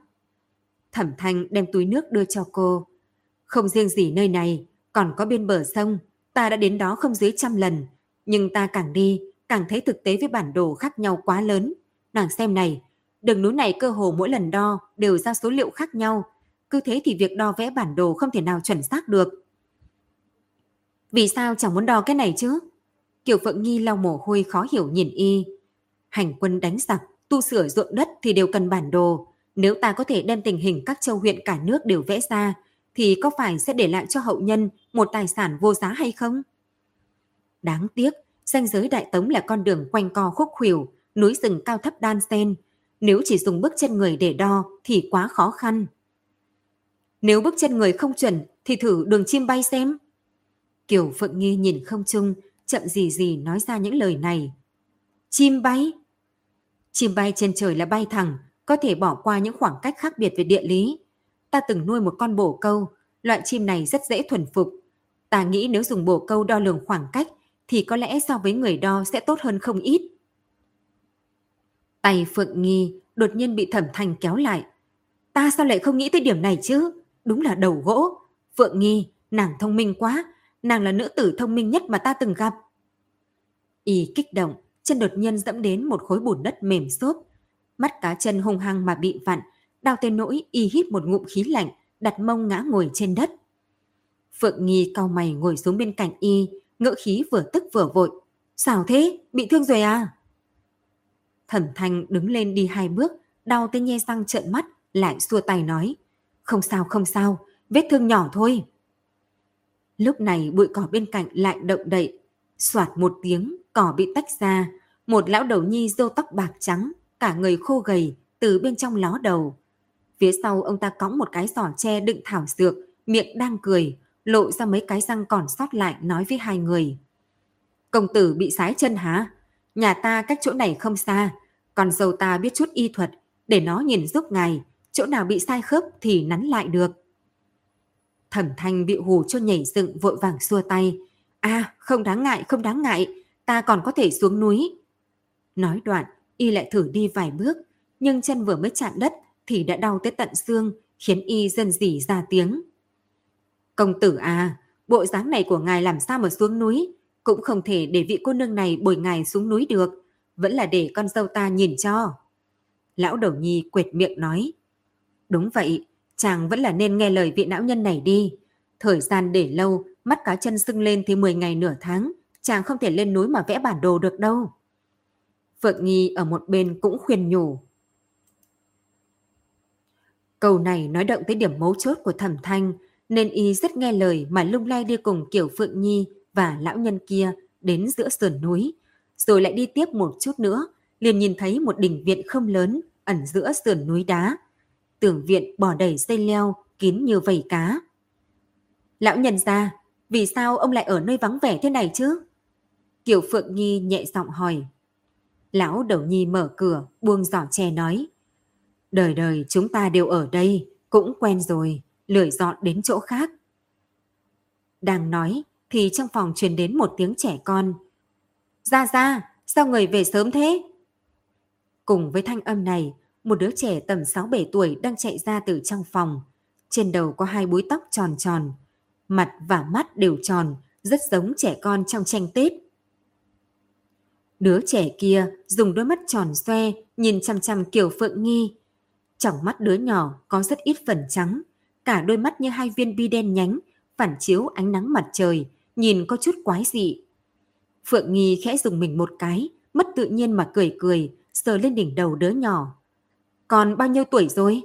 Thẩm Thanh đem túi nước đưa cho cô. Không riêng gì nơi này, còn có bên bờ sông, ta đã đến đó không dưới trăm lần. Nhưng ta càng đi, càng thấy thực tế với bản đồ khác nhau quá lớn. Nàng xem này, đường núi này cơ hồ mỗi lần đo đều ra số liệu khác nhau. Cứ thế thì việc đo vẽ bản đồ không thể nào chuẩn xác được. Vì sao chẳng muốn đo cái này chứ? Kiều Phượng Nhi lau mồ hôi khó hiểu nhìn y. Hành quân đánh giặc, tu sửa ruộng đất thì đều cần bản đồ. Nếu ta có thể đem tình hình các châu huyện cả nước đều vẽ ra, thì có phải sẽ để lại cho hậu nhân một tài sản vô giá hay không? Đáng tiếc, danh giới đại tống là con đường quanh co khúc khuỷu, núi rừng cao thấp đan xen. Nếu chỉ dùng bước chân người để đo thì quá khó khăn. Nếu bước chân người không chuẩn thì thử đường chim bay xem. Kiều Phượng Nghi nhìn không chung, chậm gì gì nói ra những lời này. Chim bay? Chim bay trên trời là bay thẳng, có thể bỏ qua những khoảng cách khác biệt về địa lý. Ta từng nuôi một con bồ câu, loại chim này rất dễ thuần phục. Ta nghĩ nếu dùng bồ câu đo lường khoảng cách thì có lẽ so với người đo sẽ tốt hơn không ít. Tay Phượng Nghi đột nhiên bị thẩm thành kéo lại. Ta sao lại không nghĩ tới điểm này chứ? Đúng là đầu gỗ. Phượng Nghi, nàng thông minh quá, nàng là nữ tử thông minh nhất mà ta từng gặp. Y kích động, chân đột nhiên dẫm đến một khối bùn đất mềm xốp. Mắt cá chân hung hăng mà bị vặn, đau tên nỗi y hít một ngụm khí lạnh, đặt mông ngã ngồi trên đất. Phượng Nghi cau mày ngồi xuống bên cạnh y, ngỡ khí vừa tức vừa vội. Sao thế? Bị thương rồi à? Thẩm Thanh đứng lên đi hai bước, đau tới nhe răng trợn mắt, lại xua tay nói. Không sao, không sao, vết thương nhỏ thôi. Lúc này bụi cỏ bên cạnh lại động đậy. Soạt một tiếng, cỏ bị tách ra. Một lão đầu nhi râu tóc bạc trắng, cả người khô gầy, từ bên trong ló đầu. Phía sau ông ta cõng một cái giỏ tre đựng thảo dược, miệng đang cười, lộ ra mấy cái răng còn sót lại nói với hai người. Công tử bị sái chân hả? Nhà ta cách chỗ này không xa, còn dâu ta biết chút y thuật, để nó nhìn giúp ngài, chỗ nào bị sai khớp thì nắn lại được. Thẩm thanh bị hù cho nhảy dựng vội vàng xua tay. À, không đáng ngại, không đáng ngại, ta còn có thể xuống núi. Nói đoạn, y lại thử đi vài bước, nhưng chân vừa mới chạm đất thì đã đau tới tận xương, khiến y dần dỉ ra tiếng. Công tử à, bộ dáng này của ngài làm sao mà xuống núi, cũng không thể để vị cô nương này bồi ngài xuống núi được, vẫn là để con dâu ta nhìn cho. Lão đầu nhi quệt miệng nói. Đúng vậy, chàng vẫn là nên nghe lời vị lão nhân này đi. Thời gian để lâu, mắt cá chân sưng lên thì 10 ngày nửa tháng, chàng không thể lên núi mà vẽ bản đồ được đâu. Phượng Nhi ở một bên cũng khuyên nhủ. Câu này nói động tới điểm mấu chốt của thẩm thanh, nên y rất nghe lời mà lung lay đi cùng kiểu Phượng Nhi và lão nhân kia đến giữa sườn núi, rồi lại đi tiếp một chút nữa, liền nhìn thấy một đỉnh viện không lớn ẩn giữa sườn núi đá. Tường viện bỏ đầy dây leo, kín như vầy cá. Lão nhân ra, vì sao ông lại ở nơi vắng vẻ thế này chứ? Kiều Phượng Nhi nhẹ giọng hỏi. Lão đầu nhi mở cửa, buông giỏ che nói. Đời đời chúng ta đều ở đây, cũng quen rồi, lười dọn đến chỗ khác. Đang nói, thì trong phòng truyền đến một tiếng trẻ con. Ra ra, sao người về sớm thế? Cùng với thanh âm này, một đứa trẻ tầm 6-7 tuổi đang chạy ra từ trong phòng. Trên đầu có hai búi tóc tròn tròn, mặt và mắt đều tròn, rất giống trẻ con trong tranh Tết. Đứa trẻ kia dùng đôi mắt tròn xoe nhìn chăm chăm Kiều Phượng Nghi. Trong mắt đứa nhỏ có rất ít phần trắng, cả đôi mắt như hai viên bi đen nhánh, phản chiếu ánh nắng mặt trời, nhìn có chút quái dị. Phượng Nghi khẽ dùng mình một cái, mất tự nhiên mà cười cười, sờ lên đỉnh đầu đứa nhỏ. Còn bao nhiêu tuổi rồi?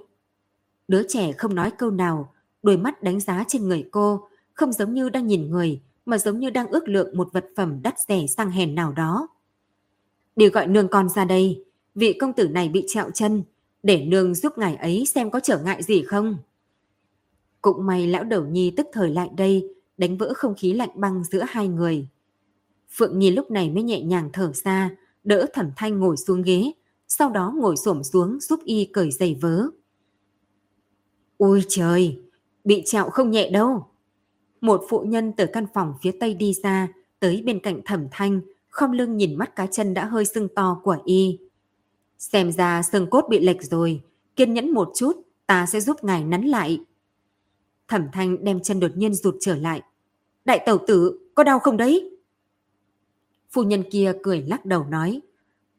Đứa trẻ không nói câu nào, đôi mắt đánh giá trên người cô, không giống như đang nhìn người, mà giống như đang ước lượng một vật phẩm đắt rẻ sang hèn nào đó. Đi gọi nương con ra đây, vị công tử này bị trẹo chân, để nương giúp ngài ấy xem có trở ngại gì không. Cũng may lão đầu nhi tức thời lại đây, đánh vỡ không khí lạnh băng giữa hai người. Phượng Nhi lúc này mới nhẹ nhàng thở ra, đỡ thẩm thanh ngồi xuống ghế, sau đó ngồi xổm xuống giúp y cởi giày vớ. Ôi trời, bị trạo không nhẹ đâu. Một phụ nhân từ căn phòng phía tây đi ra, tới bên cạnh thẩm thanh, không lưng nhìn mắt cá chân đã hơi sưng to của y. Xem ra xương cốt bị lệch rồi, kiên nhẫn một chút, ta sẽ giúp ngài nắn lại. Thẩm thanh đem chân đột nhiên rụt trở lại. Đại tẩu tử, có đau không đấy? Phu nhân kia cười lắc đầu nói.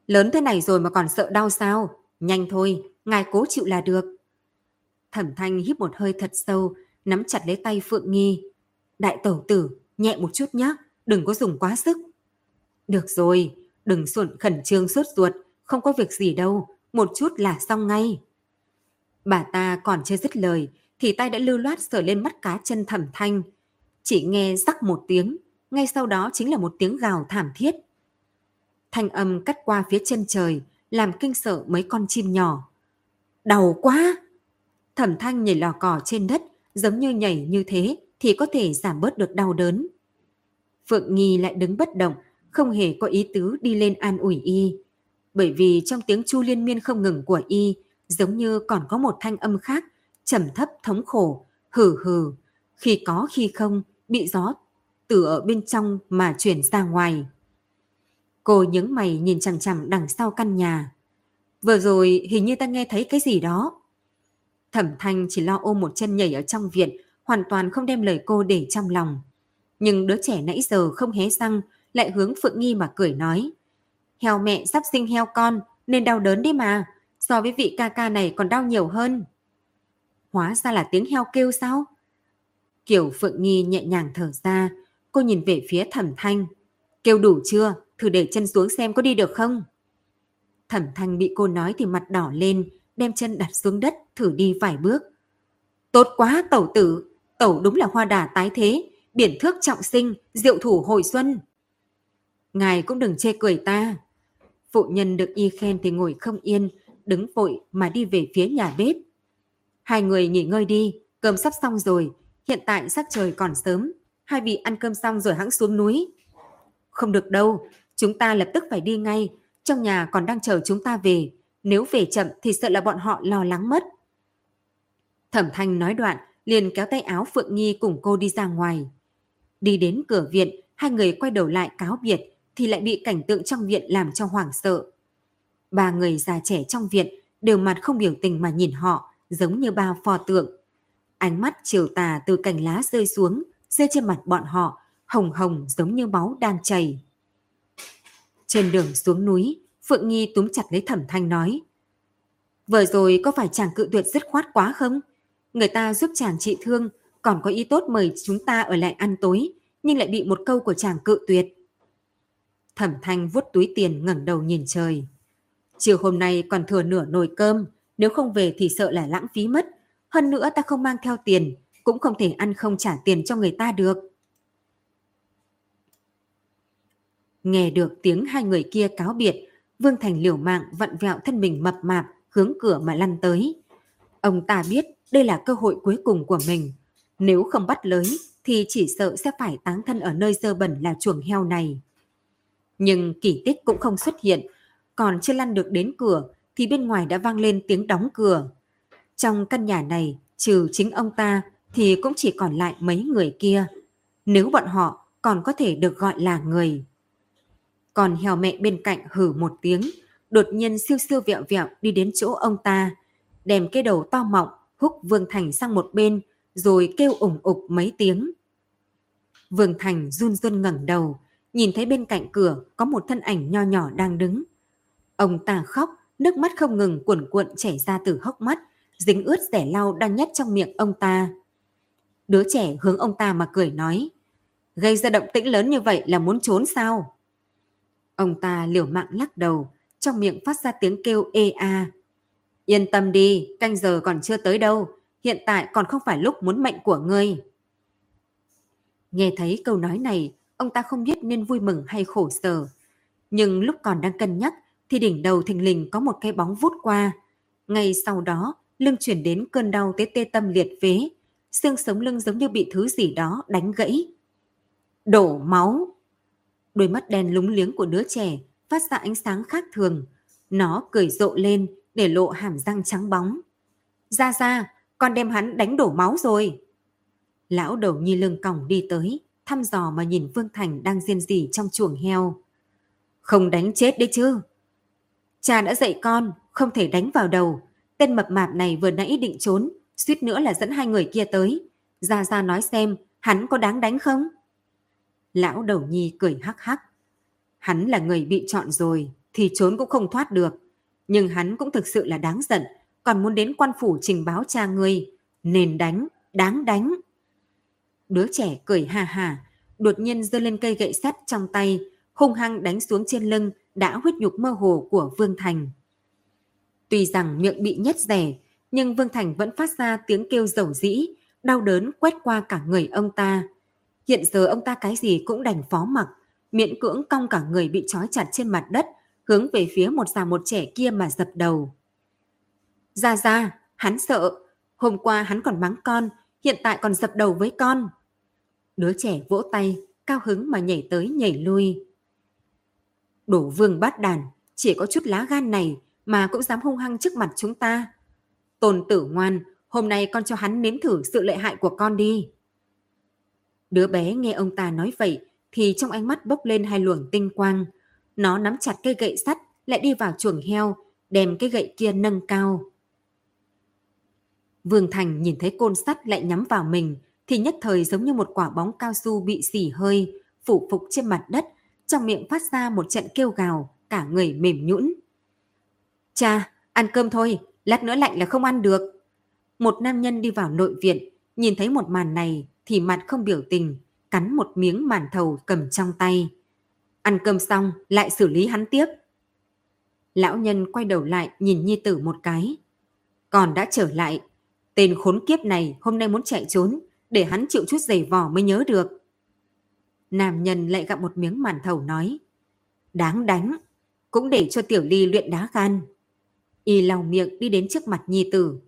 Lớn thế này rồi mà còn sợ đau sao? Nhanh thôi, ngài cố chịu là được. Thẩm thanh hít một hơi thật sâu, nắm chặt lấy tay Phượng Nghi. Đại tẩu tử, nhẹ một chút nhé, đừng có dùng quá sức. Được rồi, đừng xuẩn khẩn trương sốt ruột, không có việc gì đâu, một chút là xong ngay. Bà ta còn chưa dứt lời, thì tay đã lưu loát sờ lên mắt cá chân thẩm thanh. Chỉ nghe rắc một tiếng, ngay sau đó chính là một tiếng gào thảm thiết. Thanh âm cắt qua phía chân trời, làm kinh sợ mấy con chim nhỏ. Đau quá! Thẩm thanh nhảy lò cỏ trên đất, giống như nhảy như thế thì có thể giảm bớt được đau đớn. Phượng Nghi lại đứng bất động, không hề có ý tứ đi lên an ủi y. Bởi vì trong tiếng chu liên miên không ngừng của y, giống như còn có một thanh âm khác, trầm thấp thống khổ, hừ hừ, khi có khi không, bị gió từ ở bên trong mà chuyển ra ngoài. Cô nhướng mày nhìn chằm chằm đằng sau căn nhà. Vừa rồi hình như ta nghe thấy cái gì đó. Thẩm Thanh chỉ lo ôm một chân nhảy ở trong viện, hoàn toàn không đem lời cô để trong lòng. Nhưng đứa trẻ nãy giờ không hé răng, lại hướng Phượng Nghi mà cười nói. Heo mẹ sắp sinh heo con, nên đau đớn đi mà, so với vị ca ca này còn đau nhiều hơn. Hóa ra là tiếng heo kêu sao? Kiểu Phượng Nghi nhẹ nhàng thở ra, cô nhìn về phía thẩm thanh. Kêu đủ chưa? Thử để chân xuống xem có đi được không? Thẩm thanh bị cô nói thì mặt đỏ lên, đem chân đặt xuống đất, thử đi vài bước. Tốt quá tẩu tử, tẩu đúng là hoa đà tái thế, biển thước trọng sinh, diệu thủ hồi xuân. Ngài cũng đừng chê cười ta. Phụ nhân được y khen thì ngồi không yên, đứng vội mà đi về phía nhà bếp. Hai người nghỉ ngơi đi, cơm sắp xong rồi, hiện tại sắc trời còn sớm, hai vị ăn cơm xong rồi hãng xuống núi. Không được đâu, chúng ta lập tức phải đi ngay, trong nhà còn đang chờ chúng ta về, nếu về chậm thì sợ là bọn họ lo lắng mất. Thẩm Thanh nói đoạn, liền kéo tay áo Phượng Nhi cùng cô đi ra ngoài. Đi đến cửa viện, hai người quay đầu lại cáo biệt, thì lại bị cảnh tượng trong viện làm cho hoảng sợ. Ba người già trẻ trong viện đều mặt không biểu tình mà nhìn họ, giống như ba pho tượng. Ánh mắt chiều tà từ cành lá rơi xuống, rơi trên mặt bọn họ, hồng hồng giống như máu đang chảy. Trên đường xuống núi, Phượng Nghi túm chặt lấy thẩm thanh nói. Vừa rồi có phải chàng cự tuyệt dứt khoát quá không? Người ta giúp chàng trị thương, còn có ý tốt mời chúng ta ở lại ăn tối, nhưng lại bị một câu của chàng cự tuyệt. Thẩm thanh vuốt túi tiền ngẩng đầu nhìn trời. Chiều hôm nay còn thừa nửa nồi cơm, nếu không về thì sợ là lãng phí mất. Hơn nữa ta không mang theo tiền, cũng không thể ăn không trả tiền cho người ta được. Nghe được tiếng hai người kia cáo biệt, Vương Thành liều mạng vặn vẹo thân mình mập mạp, hướng cửa mà lăn tới. Ông ta biết đây là cơ hội cuối cùng của mình. Nếu không bắt lới, thì chỉ sợ sẽ phải táng thân ở nơi dơ bẩn là chuồng heo này. Nhưng kỳ tích cũng không xuất hiện, còn chưa lăn được đến cửa thì bên ngoài đã vang lên tiếng đóng cửa. Trong căn nhà này, trừ chính ông ta thì cũng chỉ còn lại mấy người kia. Nếu bọn họ còn có thể được gọi là người. Còn heo mẹ bên cạnh hử một tiếng, đột nhiên siêu siêu vẹo vẹo đi đến chỗ ông ta, đem cái đầu to mọng húc Vương Thành sang một bên, rồi kêu ủng ục mấy tiếng. Vương Thành run run ngẩng đầu, nhìn thấy bên cạnh cửa có một thân ảnh nho nhỏ đang đứng. Ông ta khóc, nước mắt không ngừng cuộn cuộn chảy ra từ hốc mắt, dính ướt rẻ lau đang nhét trong miệng ông ta. Đứa trẻ hướng ông ta mà cười nói, gây ra động tĩnh lớn như vậy là muốn trốn sao? Ông ta liều mạng lắc đầu, trong miệng phát ra tiếng kêu ê a. Yên tâm đi, canh giờ còn chưa tới đâu, hiện tại còn không phải lúc muốn mệnh của ngươi. Nghe thấy câu nói này, ông ta không biết nên vui mừng hay khổ sở. Nhưng lúc còn đang cân nhắc thì đỉnh đầu thình lình có một cái bóng vút qua. Ngay sau đó, lưng chuyển đến cơn đau tê tê tâm liệt phế. xương sống lưng giống như bị thứ gì đó đánh gãy. Đổ máu! Đôi mắt đen lúng liếng của đứa trẻ phát ra ánh sáng khác thường. Nó cười rộ lên để lộ hàm răng trắng bóng. Ra ra, con đem hắn đánh đổ máu rồi. Lão đầu nhi lưng còng đi tới, thăm dò mà nhìn Vương Thành đang riêng gì trong chuồng heo. Không đánh chết đấy chứ. Cha đã dạy con, không thể đánh vào đầu. Tên mập mạp này vừa nãy định trốn, suýt nữa là dẫn hai người kia tới. Ra ra nói xem, hắn có đáng đánh không? Lão đầu nhi cười hắc hắc. Hắn là người bị chọn rồi, thì trốn cũng không thoát được. Nhưng hắn cũng thực sự là đáng giận, còn muốn đến quan phủ trình báo cha ngươi. Nên đánh, đáng đánh. Đứa trẻ cười hà hà, đột nhiên giơ lên cây gậy sắt trong tay, hung hăng đánh xuống trên lưng đã huyết nhục mơ hồ của Vương Thành. Tuy rằng miệng bị nhét rẻ, nhưng Vương Thành vẫn phát ra tiếng kêu dầu dĩ, đau đớn quét qua cả người ông ta. Hiện giờ ông ta cái gì cũng đành phó mặc, miễn cưỡng cong cả người bị trói chặt trên mặt đất, hướng về phía một già một trẻ kia mà dập đầu. Ra ra, hắn sợ, hôm qua hắn còn mắng con, hiện tại còn dập đầu với con. Đứa trẻ vỗ tay, cao hứng mà nhảy tới nhảy lui. Đổ vương bát đàn, chỉ có chút lá gan này mà cũng dám hung hăng trước mặt chúng ta. Tôn tử ngoan, hôm nay con cho hắn nếm thử sự lợi hại của con đi. Đứa bé nghe ông ta nói vậy thì trong ánh mắt bốc lên hai luồng tinh quang. Nó nắm chặt cây gậy sắt lại đi vào chuồng heo, đem cái gậy kia nâng cao. Vương Thành nhìn thấy côn sắt lại nhắm vào mình thì nhất thời giống như một quả bóng cao su bị xỉ hơi, phủ phục trên mặt đất, trong miệng phát ra một trận kêu gào, cả người mềm nhũn. Cha, ăn cơm thôi, lát nữa lạnh là không ăn được. Một nam nhân đi vào nội viện, nhìn thấy một màn này thì mặt không biểu tình, cắn một miếng màn thầu cầm trong tay. Ăn cơm xong, lại xử lý hắn tiếp. Lão nhân quay đầu lại nhìn nhi tử một cái. Còn đã trở lại, tên khốn kiếp này hôm nay muốn chạy trốn, để hắn chịu chút giày vò mới nhớ được. Nam nhân lại gặp một miếng màn thầu nói. Đáng đánh, cũng để cho tiểu ly luyện đá gan. Y lau miệng đi đến trước mặt nhi tử.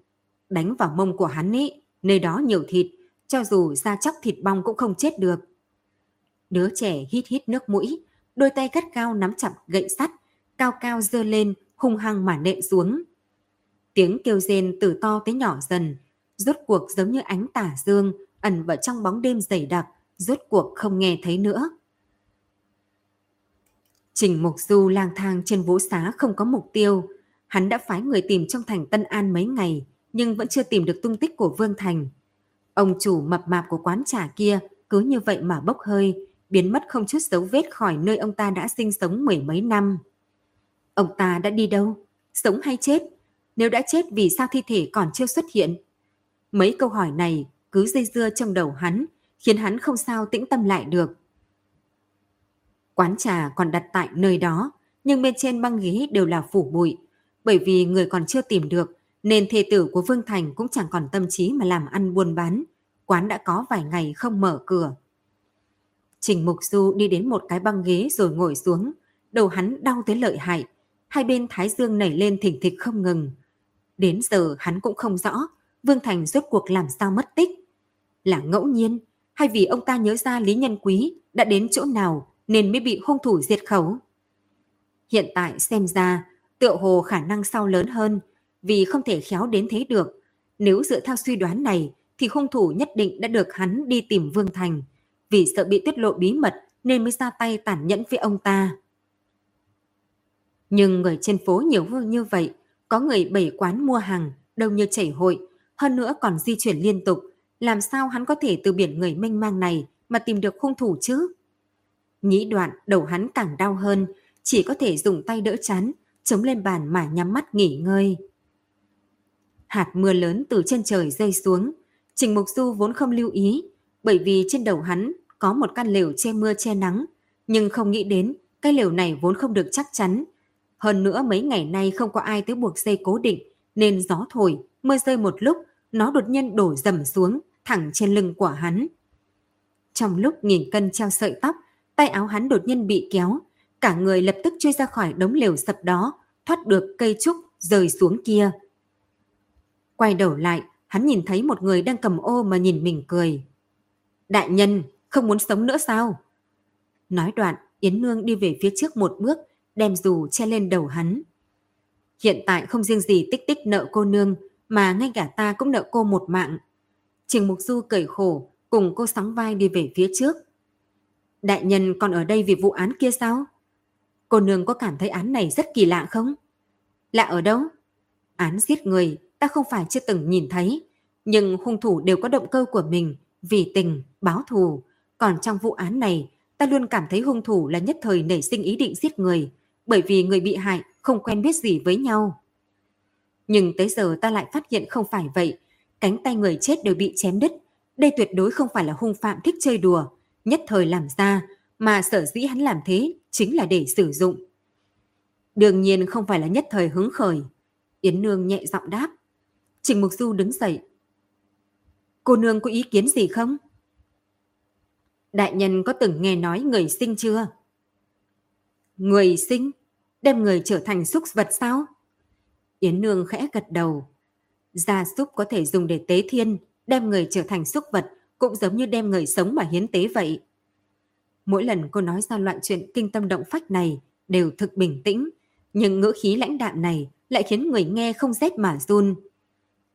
Đánh vào mông của hắn ấy, nơi đó nhiều thịt, cho dù ra chóc thịt bong cũng không chết được. Đứa trẻ hít hít nước mũi, đôi tay gắt cao nắm chặt gậy sắt, cao cao dơ lên, hung hăng mà nện xuống. Tiếng kêu rên từ to tới nhỏ dần, rốt cuộc giống như ánh tả dương ẩn vào trong bóng đêm dày đặc, rốt cuộc không nghe thấy nữa. Trình Mục Du lang thang trên vũ xá không có mục tiêu. Hắn đã phái người tìm trong thành Tân An mấy ngày, nhưng vẫn chưa tìm được tung tích của Vương Thành. Ông chủ mập mạp của quán trà kia cứ như vậy mà bốc hơi, biến mất không chút dấu vết khỏi nơi ông ta đã sinh sống mười mấy năm. Ông ta đã đi đâu? Sống hay chết? Nếu đã chết vì sao thi thể còn chưa xuất hiện? Mấy câu hỏi này cứ dây dưa trong đầu hắn, khiến hắn không sao tĩnh tâm lại được. Quán trà còn đặt tại nơi đó, nhưng bên trên băng ghế đều là phủ bụi. Bởi vì người còn chưa tìm được, nên thê tử của Vương Thành cũng chẳng còn tâm trí mà làm ăn buôn bán. Quán đã có vài ngày không mở cửa. Trình Mục Du đi đến một cái băng ghế rồi ngồi xuống. Đầu hắn đau tới lợi hại. Hai bên thái dương nảy lên thỉnh thịch không ngừng. Đến giờ hắn cũng không rõ Vương Thành rốt cuộc làm sao mất tích. Là ngẫu nhiên, hay vì ông ta nhớ ra Lý Nhân Quý đã đến chỗ nào nên mới bị hung thủ diệt khẩu. Hiện tại xem ra, tựa hồ khả năng sau lớn hơn, vì không thể khéo đến thế được. Nếu dựa theo suy đoán này thì hung thủ nhất định đã được hắn đi tìm Vương Thành vì sợ bị tiết lộ bí mật nên mới ra tay tàn nhẫn với ông ta. Nhưng người trên phố nhiều hơn như vậy, có người bảy quán mua hàng, đông như chảy hội, hơn nữa còn di chuyển liên tục, làm sao hắn có thể từ biển người mênh mang này mà tìm được hung thủ chứ? Nghĩ đoạn đầu hắn càng đau hơn, chỉ có thể dùng tay đỡ chán, chống lên bàn mà nhắm mắt nghỉ ngơi. Hạt mưa lớn từ trên trời rơi xuống, Trình Mục Du vốn không lưu ý, bởi vì trên đầu hắn có một căn lều che mưa che nắng, nhưng không nghĩ đến cái lều này vốn không được chắc chắn. Hơn nữa mấy ngày nay không có ai tới buộc dây cố định, nên gió thổi, mưa rơi một lúc, nó đột nhiên đổ dầm xuống, thẳng trên lưng của hắn. Trong lúc nghìn cân treo sợi tóc, tay áo hắn đột nhiên bị kéo, cả người lập tức chui ra khỏi đống lều sập đó, thoát được cây trúc rơi xuống kia. Quay đầu lại, hắn nhìn thấy một người đang cầm ô mà nhìn mình cười. Đại nhân, không muốn sống nữa sao? Nói đoạn, Yến Nương đi về phía trước một bước, đem dù che lên đầu hắn. Hiện tại không riêng gì tích tích nợ cô nương, mà ngay cả ta cũng nợ cô một mạng. Trình Mục Du cởi khổ, cùng cô sóng vai đi về phía trước. Đại nhân còn ở đây vì vụ án kia sao? Cô nương có cảm thấy án này rất kỳ lạ không? Lạ ở đâu? Án giết người ta không phải chưa từng nhìn thấy, nhưng hung thủ đều có động cơ của mình, vì tình, báo thù. Còn trong vụ án này, ta luôn cảm thấy hung thủ là nhất thời nảy sinh ý định giết người, bởi vì người bị hại không quen biết gì với nhau. Nhưng tới giờ ta lại phát hiện không phải vậy, cánh tay người chết đều bị chém đứt. Đây tuyệt đối không phải là hung phạm thích chơi đùa, nhất thời làm ra, mà sở dĩ hắn làm thế chính là để sử dụng. Đương nhiên không phải là nhất thời hứng khởi. Yến Nương nhẹ giọng đáp. Trình Mục Du đứng dậy. Cô Nương có ý kiến gì không? Đại nhân có từng nghe nói người sinh chưa? Người sinh? Đem người trở thành súc vật sao? Yến Nương khẽ gật đầu. Gia súc có thể dùng để tế thiên, đem người trở thành súc vật cũng giống như đem người sống mà hiến tế vậy. Mỗi lần cô nói ra loại chuyện kinh tâm động phách này đều thực bình tĩnh, nhưng ngữ khí lãnh đạm này lại khiến người nghe không rét mà run.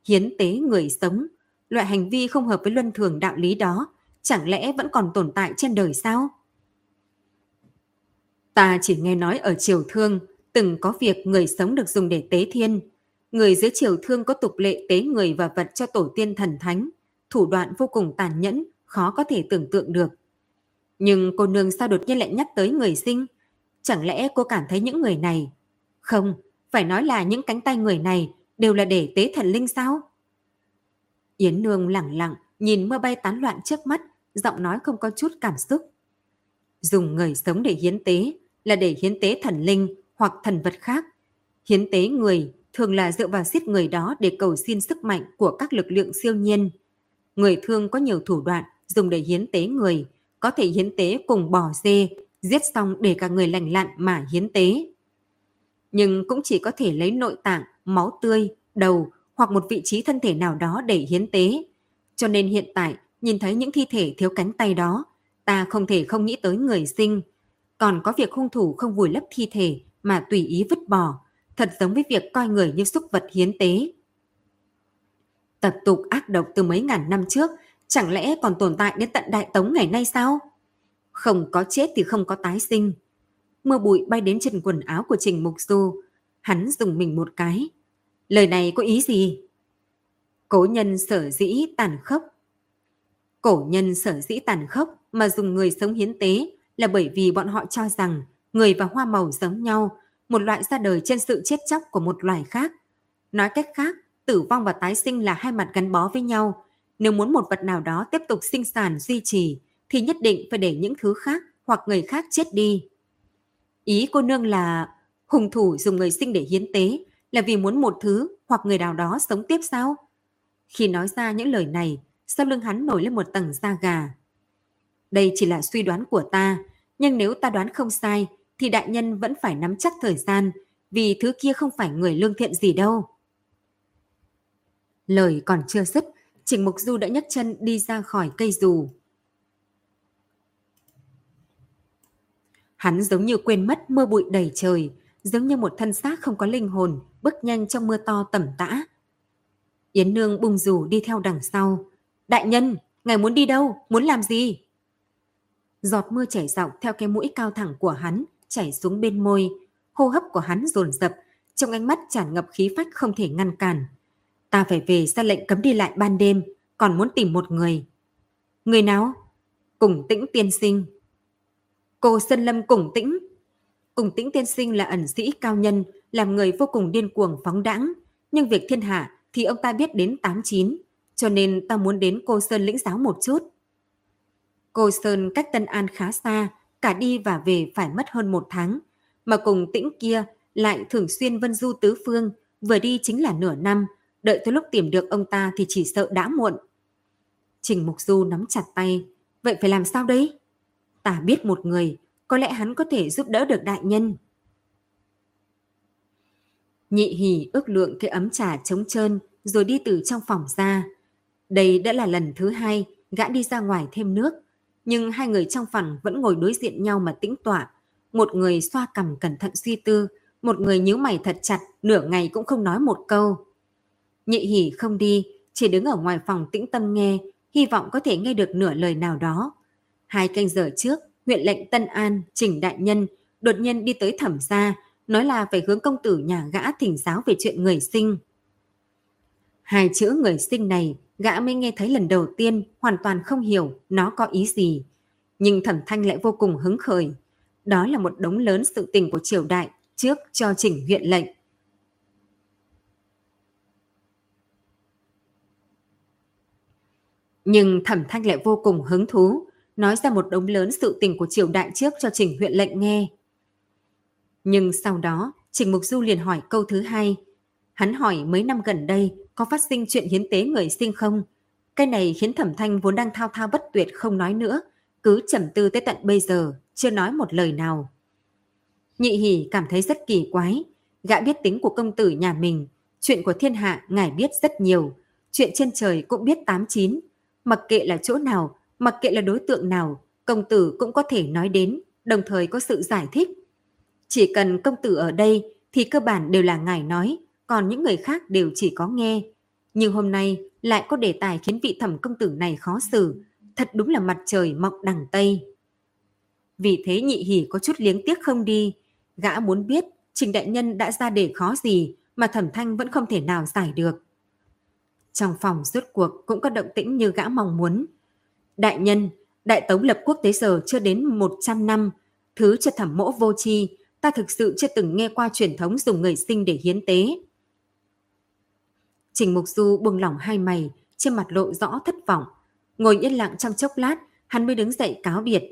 Hiến tế người sống, loại hành vi không hợp với luân thường đạo lý đó, chẳng lẽ vẫn còn tồn tại trên đời sao? Ta chỉ nghe nói ở triều thương, từng có việc người sống được dùng để tế thiên. Người dưới triều thương có tục lệ tế người và vật cho tổ tiên thần thánh, thủ đoạn vô cùng tàn nhẫn, khó có thể tưởng tượng được. Nhưng cô nương sao đột nhiên lại nhắc tới người sinh? Chẳng lẽ cô cảm thấy những người này... Không, phải nói là những cánh tay người này đều là để tế thần linh sao? Yến Nương lặng lặng nhìn mưa bay tán loạn trước mắt, giọng nói không có chút cảm xúc. Dùng người sống để hiến tế là để hiến tế thần linh hoặc thần vật khác. Hiến tế người thường là dựa vào giết người đó để cầu xin sức mạnh của các lực lượng siêu nhiên. Người thương có nhiều thủ đoạn dùng để hiến tế người, có thể hiến tế cùng bò dê, giết xong để cả người lành lặn mà hiến tế. Nhưng cũng chỉ có thể lấy nội tạng, máu tươi, đầu hoặc một vị trí thân thể nào đó để hiến tế. Cho nên hiện tại, nhìn thấy những thi thể thiếu cánh tay đó, ta không thể không nghĩ tới người sinh. Còn có việc hung thủ không vùi lấp thi thể mà tùy ý vứt bỏ, thật giống với việc coi người như súc vật hiến tế. Tập tục ác độc từ mấy ngàn năm trước chẳng lẽ còn tồn tại đến tận đại tống ngày nay sao? Không có chết thì không có tái sinh. Mưa bụi bay đến trên quần áo của Trình Mục Du. Hắn dùng mình một cái. Lời này có ý gì? Cố nhân sở dĩ tàn khốc. Cổ nhân sở dĩ tàn khốc mà dùng người sống hiến tế là bởi vì bọn họ cho rằng người và hoa màu giống nhau, một loại ra đời trên sự chết chóc của một loài khác. Nói cách khác, tử vong và tái sinh là hai mặt gắn bó với nhau, nếu muốn một vật nào đó tiếp tục sinh sản duy trì, thì nhất định phải để những thứ khác hoặc người khác chết đi. Ý cô nương là hùng thủ dùng người sinh để hiến tế là vì muốn một thứ hoặc người nào đó sống tiếp sao? Khi nói ra những lời này, sau lưng hắn nổi lên một tầng da gà. Đây chỉ là suy đoán của ta, nhưng nếu ta đoán không sai, thì đại nhân vẫn phải nắm chắc thời gian, vì thứ kia không phải người lương thiện gì đâu. Lời còn chưa dứt, Trình Mục Du đã nhấc chân đi ra khỏi cây dù. Hắn giống như quên mất mưa bụi đầy trời, giống như một thân xác không có linh hồn, bước nhanh trong mưa to tầm tã. Yến Nương bung dù đi theo đằng sau. Đại nhân, ngài muốn đi đâu? Muốn làm gì? Giọt mưa chảy dọc theo cái mũi cao thẳng của hắn, chảy xuống bên môi. Hô hấp của hắn dồn dập, trong ánh mắt tràn ngập khí phách không thể ngăn cản. Ta phải về ra lệnh cấm đi lại ban đêm, còn muốn tìm một người. Người nào? Cùng tĩnh tiên sinh. Cô Sơn Lâm cùng tĩnh. Cùng tĩnh tiên sinh là ẩn sĩ cao nhân, làm người vô cùng điên cuồng phóng đãng. Nhưng việc thiên hạ thì ông ta biết đến 89, cho nên ta muốn đến cô Sơn lĩnh giáo một chút. Cô Sơn cách Tân An khá xa, cả đi và về phải mất hơn một tháng, mà cùng tĩnh kia lại thường xuyên vân du tứ phương, vừa đi chính là nửa năm, đợi tới lúc tìm được ông ta thì chỉ sợ đã muộn. Trình Mục Du nắm chặt tay, vậy phải làm sao đấy? Ta biết một người, có lẽ hắn có thể giúp đỡ được đại nhân. Nhị hỉ ước lượng cái ấm trà trống trơn, rồi đi từ trong phòng ra. Đây đã là lần thứ hai gã đi ra ngoài thêm nước, nhưng hai người trong phòng vẫn ngồi đối diện nhau mà tĩnh tọa. Một người xoa cằm cẩn thận suy tư, một người nhíu mày thật chặt, nửa ngày cũng không nói một câu. Nhị hỉ không đi, chỉ đứng ở ngoài phòng tĩnh tâm nghe, hy vọng có thể nghe được nửa lời nào đó. Hai canh giờ trước, huyện lệnh Tân An, Trình Đại Nhân đột nhiên đi tới thẩm gia, nói là phải hướng công tử nhà gã thỉnh giáo về chuyện người sinh. Hai chữ người sinh này gã mới nghe thấy lần đầu tiên hoàn toàn không hiểu nó có ý gì. Nhưng thẩm thanh lại vô cùng hứng khởi. Đó là một đống lớn sự tình của triều đại trước cho chỉnh huyện lệnh. Nhưng thẩm thanh lại vô cùng hứng thú, nói ra một đống lớn sự tình của triều đại trước cho trình huyện lệnh nghe. Nhưng sau đó, Trình Mục Du liền hỏi câu thứ hai. Hắn hỏi mấy năm gần đây có phát sinh chuyện hiến tế người sinh không? Cái này khiến Thẩm Thanh vốn đang thao thao bất tuyệt không nói nữa, cứ trầm tư tới tận bây giờ, chưa nói một lời nào. Nhị hỉ cảm thấy rất kỳ quái, gã biết tính của công tử nhà mình, chuyện của thiên hạ ngài biết rất nhiều, chuyện trên trời cũng biết tám chín, mặc kệ là chỗ nào, mặc kệ là đối tượng nào, công tử cũng có thể nói đến, đồng thời có sự giải thích. Chỉ cần công tử ở đây thì cơ bản đều là ngài nói, còn những người khác đều chỉ có nghe. Nhưng hôm nay lại có đề tài khiến vị thẩm công tử này khó xử, thật đúng là mặt trời mọc đằng Tây. Vì thế nhị hỉ có chút liếng tiếc không đi, gã muốn biết Trình Đại Nhân đã ra đề khó gì mà thẩm thanh vẫn không thể nào giải được. Trong phòng rốt cuộc cũng có động tĩnh như gã mong muốn. Đại nhân, Đại Tống lập quốc tế giờ chưa đến 100 năm, thứ cho thẩm mỗ vô chi ta thực sự chưa từng nghe qua truyền thống dùng người sinh để hiến tế. Trình Mục Du buông lỏng hai mày, trên mặt lộ rõ thất vọng. Ngồi yên lặng trong chốc lát, hắn mới đứng dậy cáo biệt.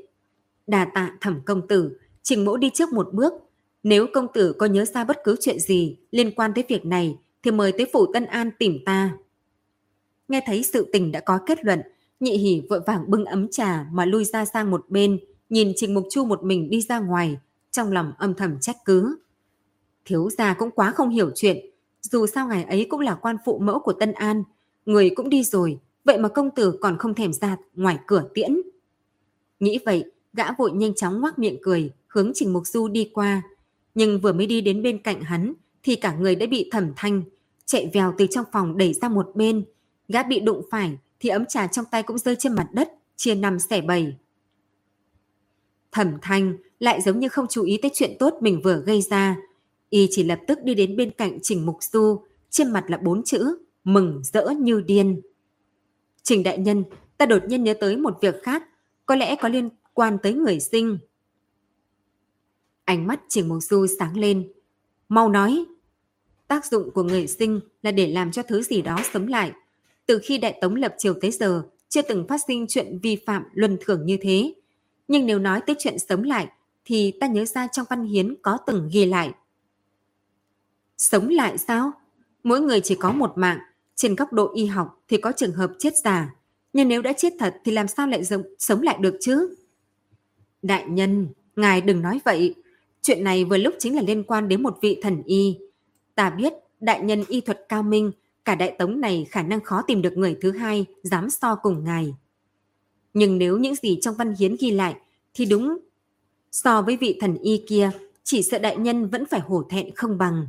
Đà tạ thẩm công tử, Trình Mỗ đi trước một bước. Nếu công tử có nhớ ra bất cứ chuyện gì liên quan tới việc này, thì mời tới phủ Tân An tìm ta. Nghe thấy sự tình đã có kết luận, nhị hỉ vội vàng bưng ấm trà mà lui ra sang một bên, nhìn Trình Mục Chu một mình đi ra ngoài, trong lòng âm thầm trách cứ. Thiếu gia cũng quá không hiểu chuyện, dù sao ngày ấy cũng là quan phụ mẫu của Tân An, người cũng đi rồi, vậy mà công tử còn không thèm ra ngoài cửa tiễn. Nghĩ vậy, gã vội nhanh chóng ngoác miệng cười, hướng Trình Mục Du đi qua. Nhưng vừa mới đi đến bên cạnh hắn, thì cả người đã bị thẩm thanh, chạy vèo từ trong phòng đẩy ra một bên. Gã bị đụng phải, thì ấm trà trong tay cũng rơi trên mặt đất, chia năm xẻ bảy. Thẩm thanh lại giống như không chú ý tới chuyện tốt mình vừa gây ra. Y chỉ lập tức đi đến bên cạnh Trình Mục Du, trên mặt là bốn chữ, mừng rỡ như điên. Trình Đại Nhân, ta đột nhiên nhớ tới một việc khác, có lẽ có liên quan tới người sinh. Ánh mắt Trình Mục Du sáng lên. Mau nói. Tác dụng của người sinh là để làm cho thứ gì đó sống lại. Từ khi Đại Tống lập triều tới giờ, chưa từng phát sinh chuyện vi phạm luân thường như thế. Nhưng nếu nói tới chuyện sống lại thì ta nhớ ra trong văn hiến có từng ghi lại. Sống lại sao? Mỗi người chỉ có một mạng, trên góc độ y học thì có trường hợp chết già, nhưng nếu đã chết thật thì làm sao lại giống, sống lại được chứ? Đại nhân, ngài đừng nói vậy. Chuyện này vừa lúc chính là liên quan đến một vị thần y. Ta biết đại nhân y thuật cao minh, cả đại tống này khả năng khó tìm được người thứ hai dám so cùng ngài. Nhưng nếu những gì trong văn hiến ghi lại thì đúng So với vị thần y kia, chỉ sợ đại nhân vẫn phải hổ thẹn không bằng.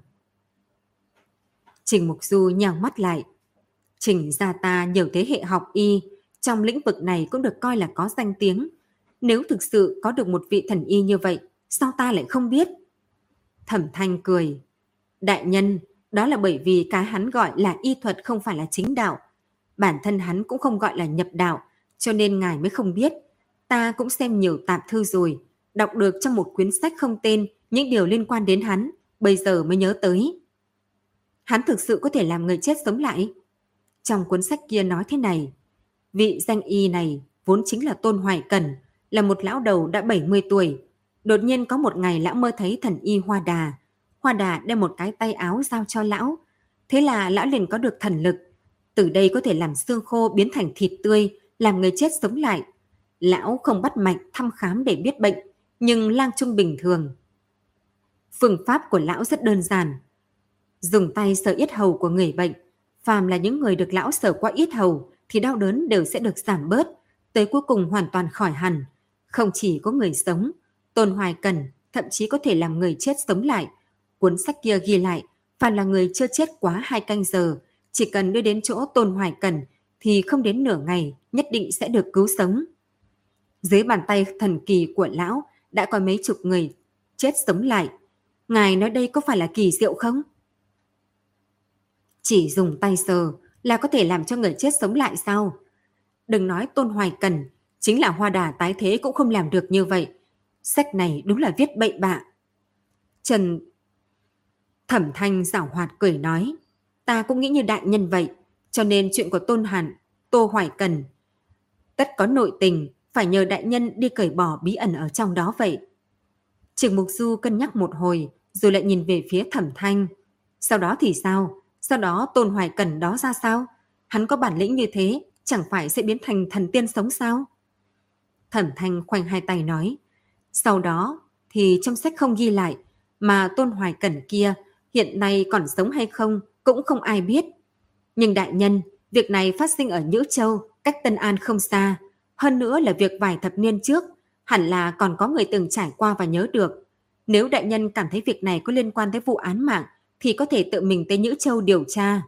Trình Mục Du nhào mắt lại. Trình gia ta nhiều thế hệ học y, trong lĩnh vực này cũng được coi là có danh tiếng. Nếu thực sự có được một vị thần y như vậy, sao ta lại không biết? Thẩm Thanh cười. Đại nhân, đó là bởi vì cái hắn gọi là y thuật không phải là chính đạo. Bản thân hắn cũng không gọi là nhập đạo, cho nên ngài mới không biết. Ta cũng xem nhiều tạp thư rồi, đọc được trong một quyển sách không tên những điều liên quan đến hắn, bây giờ mới nhớ tới. Hắn thực sự có thể làm người chết sống lại. Trong cuốn sách kia nói thế này, vị danh y này vốn chính là Tôn Hoài Cần, là một lão đầu đã 70 tuổi. Đột nhiên có một ngày lão mơ thấy thần y Hoa Đà. Hoa Đà đem một cái tay áo giao cho lão. Thế là lão liền có được thần lực. Từ đây có thể làm xương khô biến thành thịt tươi, làm người chết sống lại. Lão không bắt mạch thăm khám để biết bệnh, nhưng lang trung bình thường. Phương pháp của lão rất đơn giản. Dùng tay sờ yết hầu của người bệnh, phàm là những người được lão sờ qua yết hầu thì đau đớn đều sẽ được giảm bớt, tới cuối cùng hoàn toàn khỏi hẳn. Không chỉ có người sống, Tôn Hoài Cần thậm chí có thể làm người chết sống lại. Cuốn sách kia ghi lại, phải là người chưa chết quá hai canh giờ, chỉ cần đưa đến chỗ Tôn Hoài Cần thì không đến nửa ngày nhất định sẽ được cứu sống. Dưới bàn tay thần kỳ của lão đã có mấy chục người chết sống lại. Ngài nói đây có phải là kỳ diệu không? Chỉ dùng tay sờ là có thể làm cho người chết sống lại sao? Đừng nói Tôn Hoài Cần, chính là hoa đà tái thế cũng không làm được như vậy. Sách này đúng là viết bậy bạ. Trần Thẩm Thanh giảo hoạt cười nói, ta cũng nghĩ như đại nhân vậy, cho nên chuyện của Tôn Hàn, Tô Hoài Cần, tất có nội tình, phải nhờ đại nhân đi cởi bỏ bí ẩn ở trong đó vậy. Trường Mục Du cân nhắc một hồi, rồi lại nhìn về phía Thẩm Thanh. Sau đó thì sao? Sau đó Tôn Hoài Cần đó ra sao? Hắn có bản lĩnh như thế, chẳng phải sẽ biến thành thần tiên sống sao? Thẩm Thanh khoanh hai tay nói. Sau đó thì trong sách không ghi lại, mà Tôn Hoài Cẩn kia hiện nay còn sống hay không cũng không ai biết. Nhưng đại nhân, việc này phát sinh ở Nhữ Châu, cách Tân An không xa. Hơn nữa là việc vài thập niên trước, hẳn là còn có người từng trải qua và nhớ được. Nếu đại nhân cảm thấy việc này có liên quan tới vụ án mạng, thì có thể tự mình tới Nhữ Châu điều tra.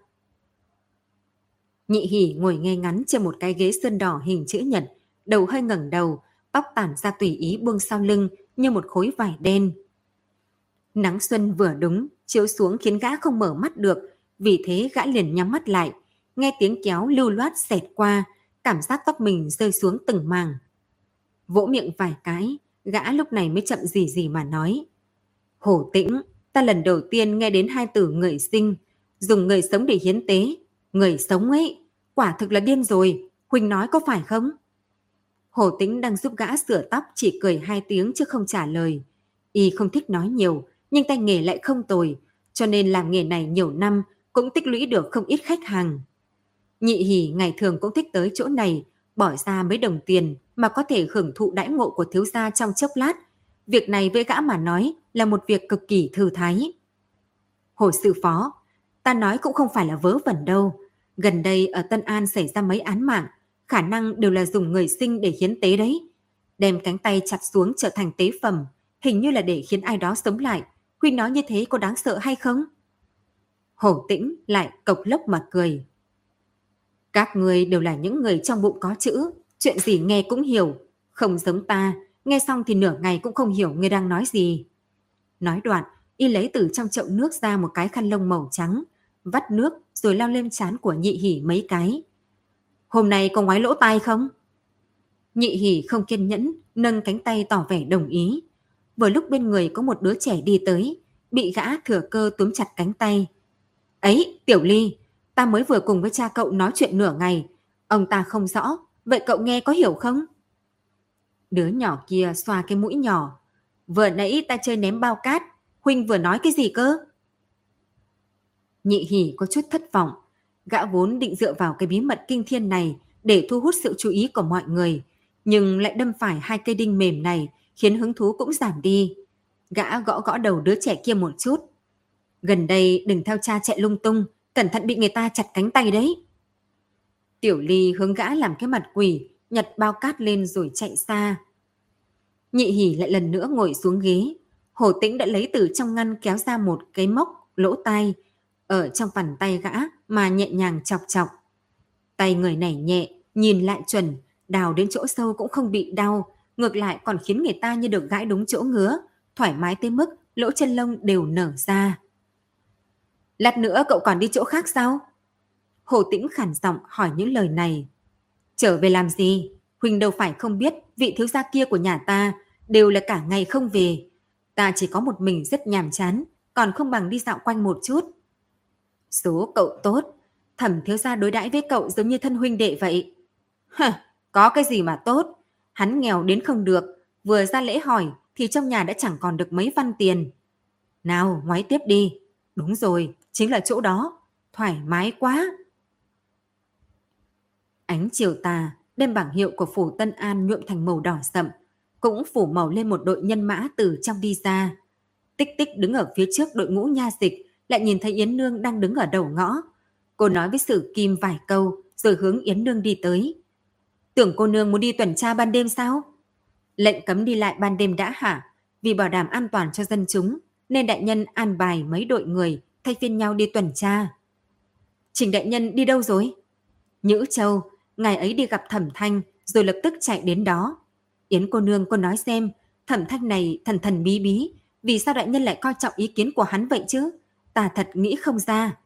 Nhị hỉ ngồi ngay ngắn trên một cái ghế sơn đỏ hình chữ nhật, đầu hơi ngẩng đầu, tóc tản ra tùy ý buông sau lưng như một khối vải đen. Nắng xuân vừa đúng, chiếu xuống khiến gã không mở mắt được, vì thế gã liền nhắm mắt lại, nghe tiếng kéo lưu loát xẹt qua, cảm giác tóc mình rơi xuống từng màng. Vỗ miệng vài cái, gã lúc này mới chậm gì gì mà nói. Hổ tĩnh, ta lần đầu tiên nghe đến hai từ người sinh, dùng người sống để hiến tế. Người sống ấy, quả thực là điên rồi, Huỳnh nói có phải không? Hổ tĩnh đang giúp gã sửa tóc chỉ cười hai tiếng chứ không trả lời. Y không thích nói nhiều, nhưng tay nghề lại không tồi, cho nên làm nghề này nhiều năm cũng tích lũy được không ít khách hàng. Nhị hỉ ngày thường cũng thích tới chỗ này, bỏ ra mấy đồng tiền mà có thể hưởng thụ đãi ngộ của thiếu gia trong chốc lát. Việc này với gã mà nói là một việc cực kỳ thư thái. Hồ sư phó, ta nói cũng không phải là vớ vẩn đâu. Gần đây ở Tân An xảy ra mấy án mạng, khả năng đều là dùng người sinh để hiến tế đấy. Đem cánh tay chặt xuống trở thành tế phẩm, hình như là để khiến ai đó sống lại. Huy nói như thế có đáng sợ hay không? Hổ tĩnh lại cộc lốc mà cười. Các người đều là những người trong bụng có chữ, chuyện gì nghe cũng hiểu. Không giống ta, nghe xong thì nửa ngày cũng không hiểu người đang nói gì. Nói đoạn, y lấy từ trong chậu nước ra một cái khăn lông màu trắng, vắt nước rồi lao lên trán của nhị hỉ mấy cái. Hôm nay có ngoái lỗ tai không? Nhị hỉ không kiên nhẫn, nâng cánh tay tỏ vẻ đồng ý. Vừa lúc bên người có một đứa trẻ đi tới, bị gã thừa cơ túm chặt cánh tay. Ấy, Tiểu Ly, ta mới vừa cùng với cha cậu nói chuyện nửa ngày. Ông ta không rõ, vậy cậu nghe có hiểu không? Đứa nhỏ kia xoa cái mũi nhỏ. Vừa nãy ta chơi ném bao cát, Huynh vừa nói cái gì cơ? Nhị hỉ có chút thất vọng. Gã vốn định dựa vào cái bí mật kinh thiên này để thu hút sự chú ý của mọi người, nhưng lại đâm phải hai cây đinh mềm này khiến hứng thú cũng giảm đi. Gã gõ gõ đầu đứa trẻ kia một chút. Gần đây đừng theo cha chạy lung tung, cẩn thận bị người ta chặt cánh tay đấy. Tiểu Ly hướng gã làm cái mặt quỷ, nhặt bao cát lên rồi chạy xa. Nhị hỉ lại lần nữa ngồi xuống ghế. Hồ tĩnh đã lấy từ trong ngăn kéo ra một cái móc, lỗ tai, ở trong bàn tay gã mà nhẹ nhàng chọc chọc. Tay người này nhẹ, nhìn lại chuẩn, đào đến chỗ sâu cũng không bị đau, ngược lại còn khiến người ta như được gãi đúng chỗ ngứa, thoải mái tới mức lỗ chân lông đều nở ra. Lát nữa cậu còn đi chỗ khác sao? Hồ Tĩnh khản giọng hỏi những lời này. Trở về làm gì? Huỳnh đâu phải không biết vị thiếu gia kia của nhà ta đều là cả ngày không về. Ta chỉ có một mình rất nhàm chán, còn không bằng đi dạo quanh một chút. Số cậu tốt, thẩm thiếu gia đối đãi với cậu giống như thân huynh đệ vậy. Hả, có cái gì mà tốt? Hắn nghèo đến không được, vừa ra lễ hỏi thì trong nhà đã chẳng còn được mấy văn tiền. Nào, ngoái tiếp đi. Đúng rồi, chính là chỗ đó. Thoải mái quá. Ánh chiều tà đem bảng hiệu của phủ Tân An nhuộm thành màu đỏ sậm, cũng phủ màu lên một đội nhân mã từ trong đi ra. Tích tích đứng ở phía trước đội ngũ nha dịch, lại nhìn thấy Yến Nương đang đứng ở đầu ngõ. Cô nói với Sử Kim vài câu rồi hướng Yến Nương đi tới. Tưởng cô nương muốn đi tuần tra ban đêm sao? Lệnh cấm đi lại ban đêm đã hả? Vì bảo đảm an toàn cho dân chúng nên đại nhân an bài mấy đội người thay phiên nhau đi tuần tra. Trình đại nhân đi đâu rồi? Nhữ Châu, ngày ấy đi gặp Thẩm Thanh rồi lập tức chạy đến đó. Yến cô nương cô nói xem, Thẩm Thanh này thần thần bí bí, vì sao đại nhân lại coi trọng ý kiến của hắn vậy chứ? Ta thật nghĩ không ra.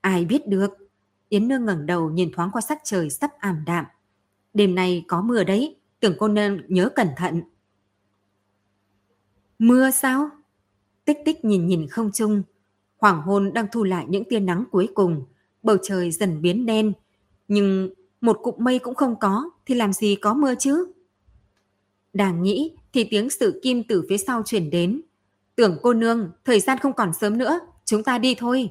Ai biết được. Yến nương ngẩng đầu nhìn thoáng qua sắc trời sắp ảm đạm. Đêm nay có mưa đấy, tưởng cô nương nhớ cẩn thận. Mưa sao? Tích tích nhìn nhìn không trung. Hoàng hôn đang thu lại những tia nắng cuối cùng. Bầu trời dần biến đen. Nhưng một cụm mây cũng không có, thì làm gì có mưa chứ? Đang nghĩ thì tiếng sự kim từ phía sau chuyển đến. Tưởng cô nương, thời gian không còn sớm nữa, chúng ta đi thôi.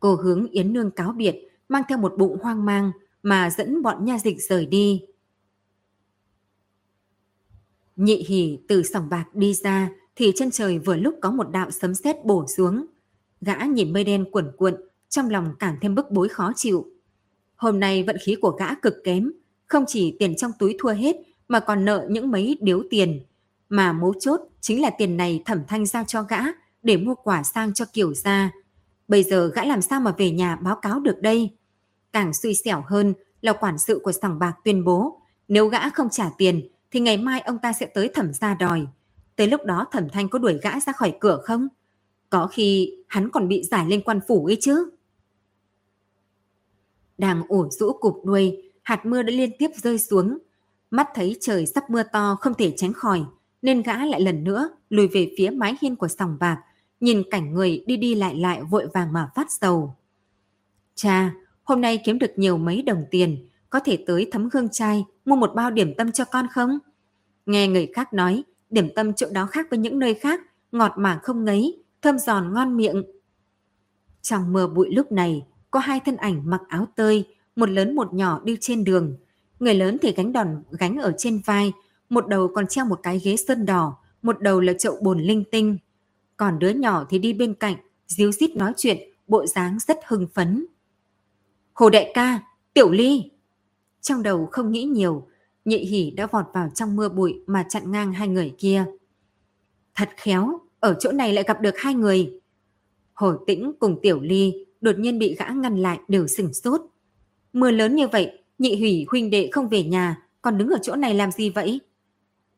Cô hướng Yến Nương cáo biệt, mang theo một bụng hoang mang mà dẫn bọn nha dịch rời đi. Nhị hỉ từ sòng bạc đi ra thì chân trời vừa lúc có một đạo sấm sét bổ xuống. Gã nhìn mây đen cuộn cuộn, trong lòng càng thêm bức bối khó chịu. Hôm nay vận khí của gã cực kém, không chỉ tiền trong túi thua hết mà còn nợ những mấy điếu tiền. Mà mấu chốt chính là tiền này thẩm thanh giao cho gã để mua quả sang cho kiểu gia. Bây giờ gã làm sao mà về nhà báo cáo được đây? Càng suy xẻo hơn là quản sự của sòng bạc tuyên bố nếu gã không trả tiền thì ngày mai ông ta sẽ tới thẩm gia đòi. Tới lúc đó thẩm thanh có đuổi gã ra khỏi cửa không? Có khi hắn còn bị giải lên quan phủ ấy chứ. Đang ủ rũ cục đuôi, hạt mưa đã liên tiếp rơi xuống. Mắt thấy trời sắp mưa to không thể tránh khỏi, nên gã lại lần nữa lùi về phía mái hiên của sòng bạc, nhìn cảnh người đi đi lại lại vội vàng mà phát sầu. Cha, hôm nay kiếm được nhiều mấy đồng tiền, có thể tới thấm hương trai mua một bao điểm tâm cho con không? Nghe người khác nói, điểm tâm chỗ đó khác với những nơi khác, ngọt mà không ngấy, thơm giòn ngon miệng. Trong mưa bụi lúc này, có hai thân ảnh mặc áo tơi, một lớn một nhỏ đi trên đường. Người lớn thì gánh đòn gánh ở trên vai, một đầu còn treo một cái ghế sơn đỏ, một đầu là chậu bồn linh tinh. Còn đứa nhỏ thì đi bên cạnh, díu dít nói chuyện, bộ dáng rất hưng phấn. Hồ đại ca, tiểu ly. Trong đầu không nghĩ nhiều, nhị hỉ đã vọt vào trong mưa bụi mà chặn ngang hai người kia. Thật khéo, ở chỗ này lại gặp được hai người. Hồ tĩnh cùng tiểu ly đột nhiên bị gã ngăn lại đều sửng sốt. Mưa lớn như vậy, nhị hỉ huynh đệ không về nhà, còn đứng ở chỗ này làm gì vậy?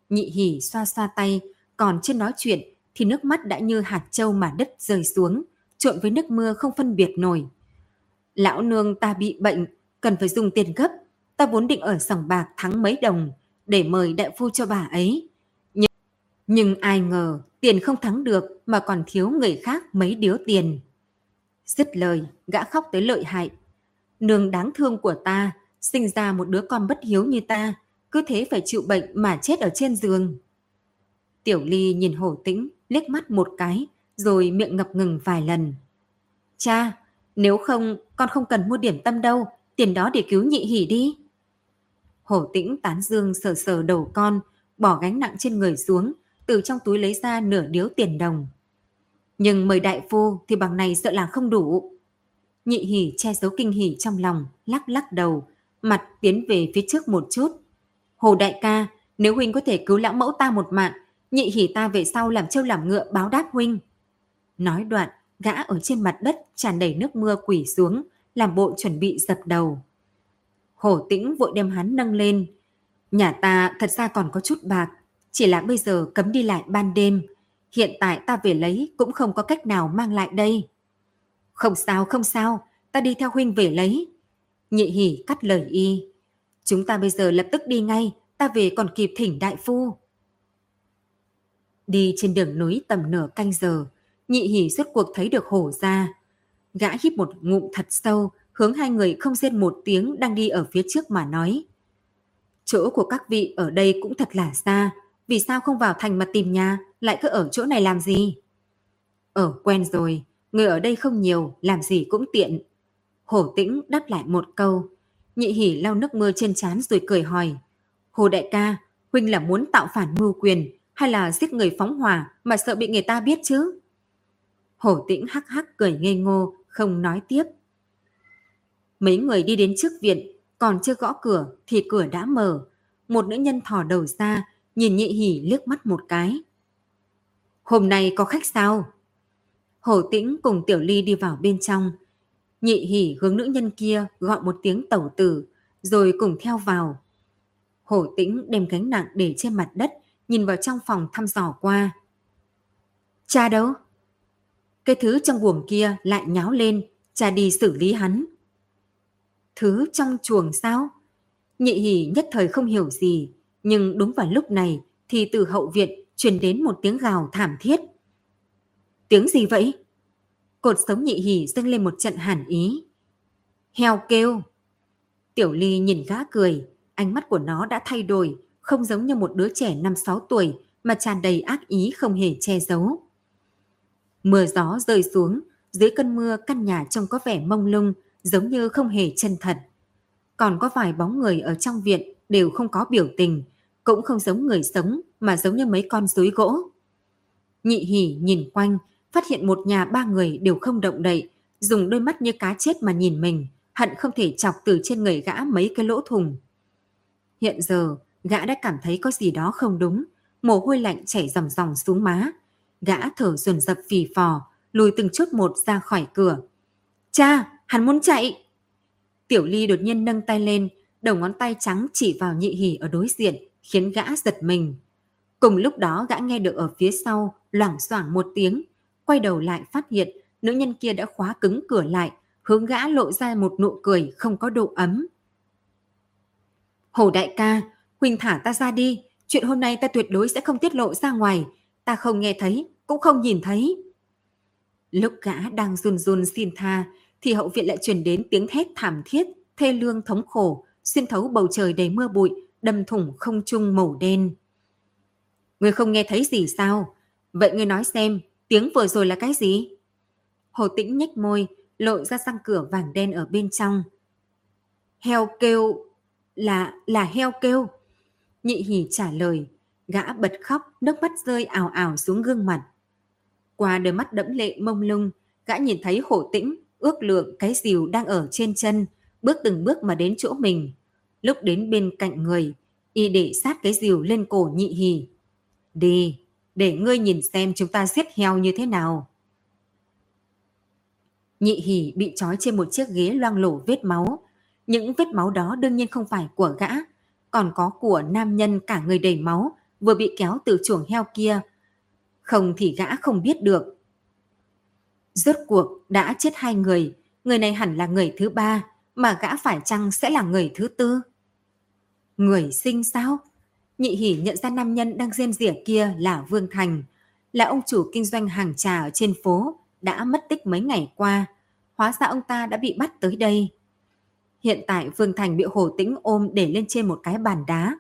Nhị hỉ xoa xoa tay, còn chưa nói chuyện thì nước mắt đã như hạt trâu mà đất rơi xuống, trộn với nước mưa không phân biệt nổi. Lão nương ta bị bệnh, cần phải dùng tiền gấp, ta vốn định ở sòng bạc thắng mấy đồng để mời đại phu cho bà ấy. Nhưng, nhưng ai ngờ tiền không thắng được mà còn thiếu người khác mấy điếu tiền. Dứt lời, gã khóc tới lợi hại. Nương đáng thương của ta, sinh ra một đứa con bất hiếu như ta, cứ thế phải chịu bệnh mà chết ở trên giường. Tiểu Ly nhìn hổ tĩnh, liếc mắt một cái, rồi miệng ngập ngừng vài lần. Cha, nếu không, con không cần mua điểm tâm đâu, tiền đó để cứu nhị hỉ đi. Hổ tĩnh tán dương sờ sờ đầu con, bỏ gánh nặng trên người xuống, từ trong túi lấy ra nửa điếu tiền đồng. Nhưng mời đại phu thì bằng này sợ là không đủ. Nhị hỉ che giấu kinh hỉ trong lòng, lắc lắc đầu, mặt tiến về phía trước một chút. Hồ đại ca, nếu huynh có thể cứu lão mẫu ta một mạng, nhị hỉ ta về sau làm trâu làm ngựa báo đáp huynh. Nói đoạn, gã ở trên mặt đất tràn đầy nước mưa quỷ xuống, làm bộ chuẩn bị dập đầu. Hổ tĩnh vội đem hắn nâng lên. Nhà ta thật ra còn có chút bạc, chỉ là bây giờ cấm đi lại ban đêm. Hiện tại ta về lấy cũng không có cách nào mang lại đây. Không sao, không sao, ta đi theo huynh về lấy. Nhị hỉ cắt lời y. Chúng ta bây giờ lập tức đi ngay, ta về còn kịp thỉnh đại phu. Đi trên đường núi tầm nửa canh giờ, nhị hỉ suốt cuộc thấy được hổ ra. Gã hít một ngụm thật sâu, hướng hai người không rên một tiếng đang đi ở phía trước mà nói. Chỗ của các vị ở đây cũng thật là xa, vì sao không vào thành mà tìm nhà, lại cứ ở chỗ này làm gì? Ở quen rồi, người ở đây không nhiều, làm gì cũng tiện. Hổ tĩnh đáp lại một câu, nhị hỉ lau nước mưa trên trán rồi cười hỏi. Hồ đại ca, huynh là muốn tạo phản mưu quyền hay là giết người phóng hỏa mà sợ bị người ta biết chứ? Hổ tĩnh hắc hắc cười ngây ngô, không nói tiếp. Mấy người đi đến trước viện, còn chưa gõ cửa thì cửa đã mở. Một nữ nhân thò đầu ra, nhìn nhị hỉ liếc mắt một cái. Hôm nay có khách sao? Hồ Tĩnh cùng Tiểu Ly đi vào bên trong. Nhị hỉ hướng nữ nhân kia gọi một tiếng tẩu tử, rồi cùng theo vào. Hồ Tĩnh đem gánh nặng để trên mặt đất, nhìn vào trong phòng thăm dò qua. Cha đâu? Cái thứ trong buồng kia lại nháo lên, cha đi xử lý hắn. Thứ trong chuồng sao? Nhị hỉ nhất thời không hiểu gì, nhưng đúng vào lúc này thì từ hậu viện truyền đến một tiếng gào thảm thiết. Tiếng gì vậy? Cột sống nhị hỉ dâng lên một trận hàn ý. Heo kêu. Tiểu ly nhìn gã cười, ánh mắt của nó đã thay đổi, không giống như một đứa trẻ 5-6 tuổi mà tràn đầy ác ý không hề che giấu. Mưa gió rơi xuống, dưới cơn mưa căn nhà trông có vẻ mông lung, giống như không hề chân thật. Còn có vài bóng người ở trong viện đều không có biểu tình, cũng không giống người sống mà giống như mấy con rối gỗ. Nhị hỉ nhìn quanh, phát hiện một nhà ba người đều không động đậy, dùng đôi mắt như cá chết mà nhìn mình, hận không thể chọc từ trên người gã mấy cái lỗ thùng. Hiện giờ, gã đã cảm thấy có gì đó không đúng, mồ hôi lạnh chảy ròng ròng xuống má. Gã thở dồn dập phì phò, lùi từng chút một ra khỏi cửa. Cha, hắn muốn chạy! Tiểu Ly đột nhiên nâng tay lên, đầu ngón tay trắng chỉ vào nhị hỉ ở đối diện, khiến gã giật mình. Cùng lúc đó gã nghe được ở phía sau loảng xoảng một tiếng, quay đầu lại phát hiện nữ nhân kia đã khóa cứng cửa lại, hướng gã lộ ra một nụ cười không có độ ấm. Hồ đại ca, Huỳnh thả ta ra đi, chuyện hôm nay ta tuyệt đối sẽ không tiết lộ ra ngoài, ta không nghe thấy, cũng không nhìn thấy. Lúc gã đang run run xin tha, thì hậu viện lại truyền đến tiếng thét thảm thiết, thê lương thống khổ, xuyên thấu bầu trời đầy mưa bụi, đâm thủng không trung màu đen. Người không nghe thấy gì sao? Vậy người nói xem, tiếng vừa rồi là cái gì? Hồ Tĩnh nhếch môi, lộ ra răng cửa vàng đen ở bên trong. Heo kêu, là, là heo kêu. Nhị hỉ trả lời, gã bật khóc, nước mắt rơi ảo ảo xuống gương mặt. Qua đôi mắt đẫm lệ mông lung, gã nhìn thấy hổ tĩnh, ước lượng cái dìu đang ở trên chân, bước từng bước mà đến chỗ mình. Lúc đến bên cạnh người, y để sát cái dìu lên cổ nhị hỉ. Đi, để ngươi nhìn xem chúng ta giết heo như thế nào. Nhị hỉ bị trói trên một chiếc ghế loang lổ vết máu. Những vết máu đó đương nhiên không phải của gã, còn có của nam nhân cả người đầy máu vừa bị kéo từ chuồng heo kia. Không thì gã không biết được. Rốt cuộc đã chết hai người, người này hẳn là người thứ ba, mà gã phải chăng sẽ là người thứ tư? Người sinh sao? Nhị hỉ nhận ra nam nhân đang rên rỉa kia là Vương Thành, là ông chủ kinh doanh hàng trà ở trên phố, đã mất tích mấy ngày qua. Hóa ra ông ta đã bị bắt tới đây. Hiện tại Vương Thành bị Hồ Tĩnh ôm để lên trên một cái bàn đá.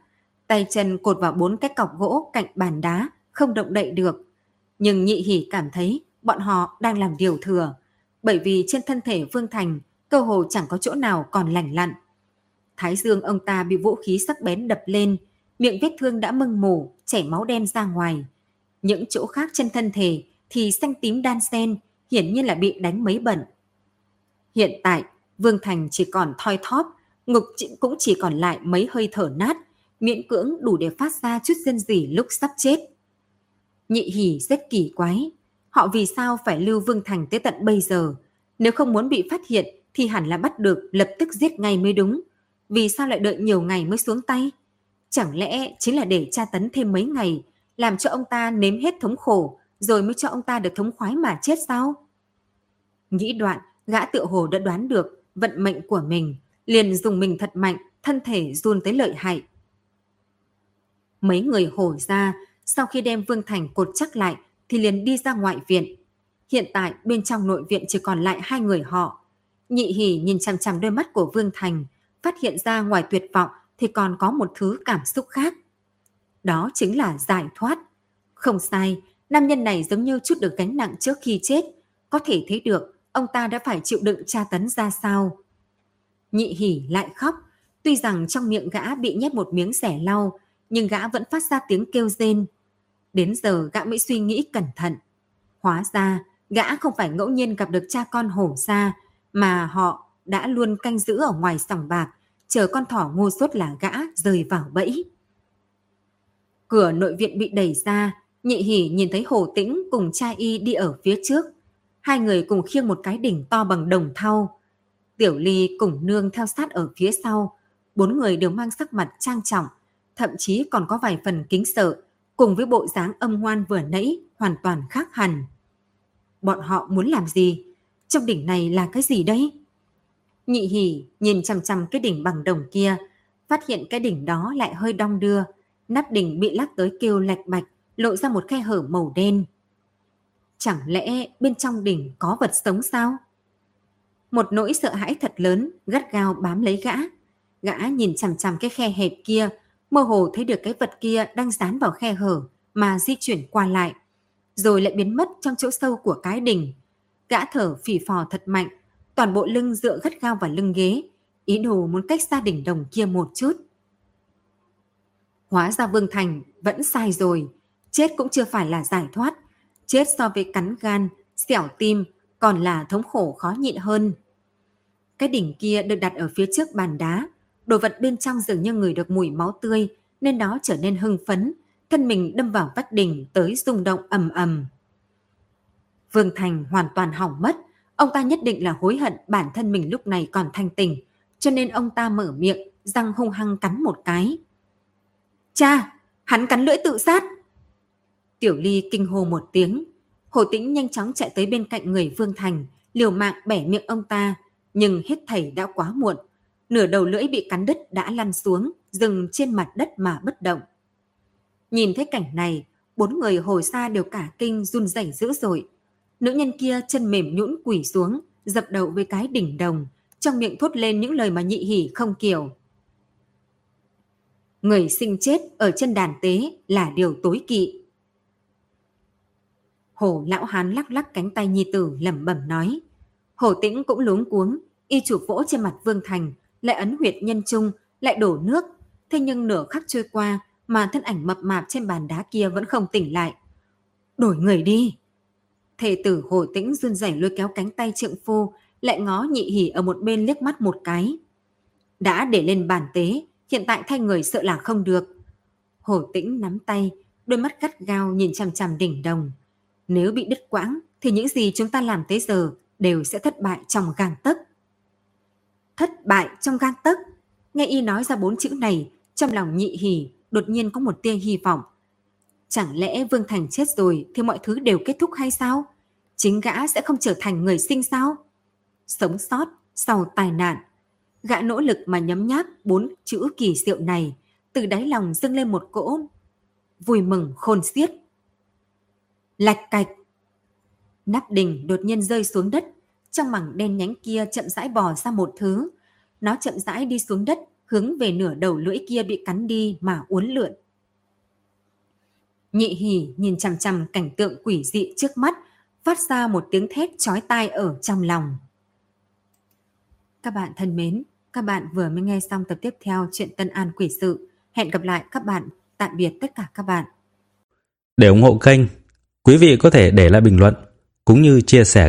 Tay chân cột vào bốn cái cọc gỗ cạnh bàn đá, không động đậy được. Nhưng nhị hỉ cảm thấy bọn họ đang làm điều thừa. Bởi vì trên thân thể Vương Thành cơ hồ chẳng có chỗ nào còn lành lặn. Thái dương ông ta bị vũ khí sắc bén đập lên, miệng vết thương đã mưng mủ, chảy máu đen ra ngoài. Những chỗ khác trên thân thể thì xanh tím đan sen hiển nhiên là bị đánh mấy bẩn. Hiện tại, Vương Thành chỉ còn thoi thóp, ngực cũng chỉ còn lại mấy hơi thở nát, miễn cưỡng đủ để phát ra chút dân dỉ lúc sắp chết. Nhị hỉ rất kỳ quái, họ vì sao phải lưu Vương Thành tới tận bây giờ? Nếu không muốn bị phát hiện thì hẳn là bắt được lập tức giết ngay mới đúng. Vì sao lại đợi nhiều ngày mới xuống tay? Chẳng lẽ chính là để tra tấn thêm mấy ngày, làm cho ông ta nếm hết thống khổ, rồi mới cho ông ta được thống khoái mà chết sao? Nghĩ đoạn, gã tựa hồ đã đoán được vận mệnh của mình, liền dùng mình thật mạnh, thân thể run tới lợi hại. Mấy người hổ ra, sau khi đem Vương Thành cột chắc lại thì liền đi ra ngoại viện. Hiện tại bên trong nội viện chỉ còn lại hai người họ. Nhị hỉ nhìn chằm chằm đôi mắt của Vương Thành, phát hiện ra ngoài tuyệt vọng thì còn có một thứ cảm xúc khác. Đó chính là giải thoát. Không sai, nam nhân này giống như chút được gánh nặng trước khi chết. Có thể thấy được ông ta đã phải chịu đựng tra tấn ra sao. Nhị hỉ lại khóc, tuy rằng trong miệng gã bị nhét một miếng rẻ lau, nhưng gã vẫn phát ra tiếng kêu rên. Đến giờ gã mới suy nghĩ cẩn thận. Hóa ra, Gã không phải ngẫu nhiên gặp được cha con hổ ra, mà họ đã luôn canh giữ ở ngoài sòng bạc, chờ con thỏ ngô sốt là gã rời vào bẫy. Cửa nội viện bị đẩy ra, nhị hỉ nhìn thấy hồ tĩnh cùng cha y đi ở phía trước. Hai người cùng khiêng một cái đỉnh to bằng đồng thau. Tiểu ly cùng nương theo sát ở phía sau. Bốn người đều mang sắc mặt trang trọng, thậm chí còn có vài phần kính sợ, cùng với bộ dáng âm ngoan vừa nãy hoàn toàn khác hẳn. Bọn họ muốn làm gì? Trong đỉnh này là cái gì đấy? Nhị hỉ nhìn chằm chằm cái đỉnh bằng đồng kia, phát hiện cái đỉnh đó lại hơi đong đưa. Nắp đỉnh bị lắc tới kêu lạch bạch, lộ ra một khe hở màu đen. Chẳng lẽ bên trong đỉnh có vật sống sao? Một nỗi sợ hãi thật lớn gắt gao bám lấy gã. Gã nhìn chằm chằm cái khe hẹp kia, mơ hồ thấy được cái vật kia đang dán vào khe hở mà di chuyển qua lại, rồi lại biến mất trong chỗ sâu của cái đỉnh. Gã thở phì phò thật mạnh, toàn bộ lưng dựa gắt gao vào lưng ghế, ý đồ muốn cách xa đỉnh đồng kia một chút. Hóa ra Vương Thành vẫn sai rồi, chết cũng chưa phải là giải thoát, chết so với cắn gan, xẻo tim còn là thống khổ khó nhịn hơn. Cái đỉnh kia được đặt ở phía trước bàn đá, đồ vật bên trong dường như người được mùi máu tươi nên nó trở nên hưng phấn, thân mình đâm vào vách đỉnh tới rung động ầm ầm. Vương Thành hoàn toàn hỏng mất, ông ta nhất định là hối hận bản thân mình lúc này còn thanh tỉnh, cho nên ông ta mở miệng, răng hung hăng cắn một cái. Cha, hắn cắn lưỡi tự sát. Tiểu Ly kinh hô một tiếng. Hồ Tĩnh nhanh chóng chạy tới bên cạnh người Vương Thành, liều mạng bẻ miệng ông ta, nhưng hết thảy đã quá muộn. Nửa đầu lưỡi bị cắn đứt đã lăn xuống, dừng trên mặt đất mà bất động. Nhìn thấy cảnh này, bốn người hồi xa đều cả kinh run rẩy dữ dội. Nữ nhân kia chân mềm nhũn quỷ xuống, dập đầu với cái đỉnh đồng, trong miệng thốt lên những lời mà nhị hỉ không kiểu. Người sinh chết ở chân đàn tế là điều tối kỵ. Hồ lão hán lắc lắc cánh tay nhi tử lẩm bẩm nói. Hồ tĩnh cũng luống cuống, y chụp vỗ trên mặt Vương Thành, lại ấn huyệt nhân trung, lại đổ nước. Thế nhưng nửa khắc trôi qua mà thân ảnh mập mạp trên bàn đá kia vẫn không tỉnh lại. Đổi người đi. Thề tử hồ tĩnh run rẩy lôi kéo cánh tay trượng phu, lại ngó nhị hỉ ở một bên liếc mắt một cái. Đã để lên bàn tế, hiện tại thay người sợ là không được. Hồ tĩnh nắm tay, đôi mắt gắt gao nhìn chằm chằm đỉnh đồng. Nếu bị đứt quãng thì những gì chúng ta làm tới giờ đều sẽ thất bại trong gang tấc. Thất bại trong gang tấc. Nghe y nói ra bốn chữ này, trong lòng nhị hỉ đột nhiên có một tia hy vọng. Chẳng lẽ Vương Thành chết rồi thì mọi thứ đều kết thúc hay sao? Chính gã sẽ không trở thành người sinh sao? Sống sót sau tai nạn. Gã nỗ lực mà nhấm nháp bốn chữ kỳ diệu này, từ đáy lòng dâng lên một cỗ vui mừng khôn xiết. Lạch cạch. Nắp đình đột nhiên rơi xuống đất, trong mảng đen nhánh kia chậm rãi bò ra một thứ. Nó chậm rãi đi xuống đất, hướng về nửa đầu lưỡi kia bị cắn đi mà uốn lượn. Nhị hỉ nhìn chằm chằm cảnh tượng quỷ dị trước mắt, phát ra một tiếng thét chói tai ở trong lòng. Các bạn thân mến, các bạn vừa mới nghe xong tập tiếp theo chuyện Tân An Quỷ Sự. Hẹn gặp lại các bạn. Tạm biệt tất cả các bạn. Để ủng hộ kênh, quý vị có thể để lại bình luận cũng như chia sẻ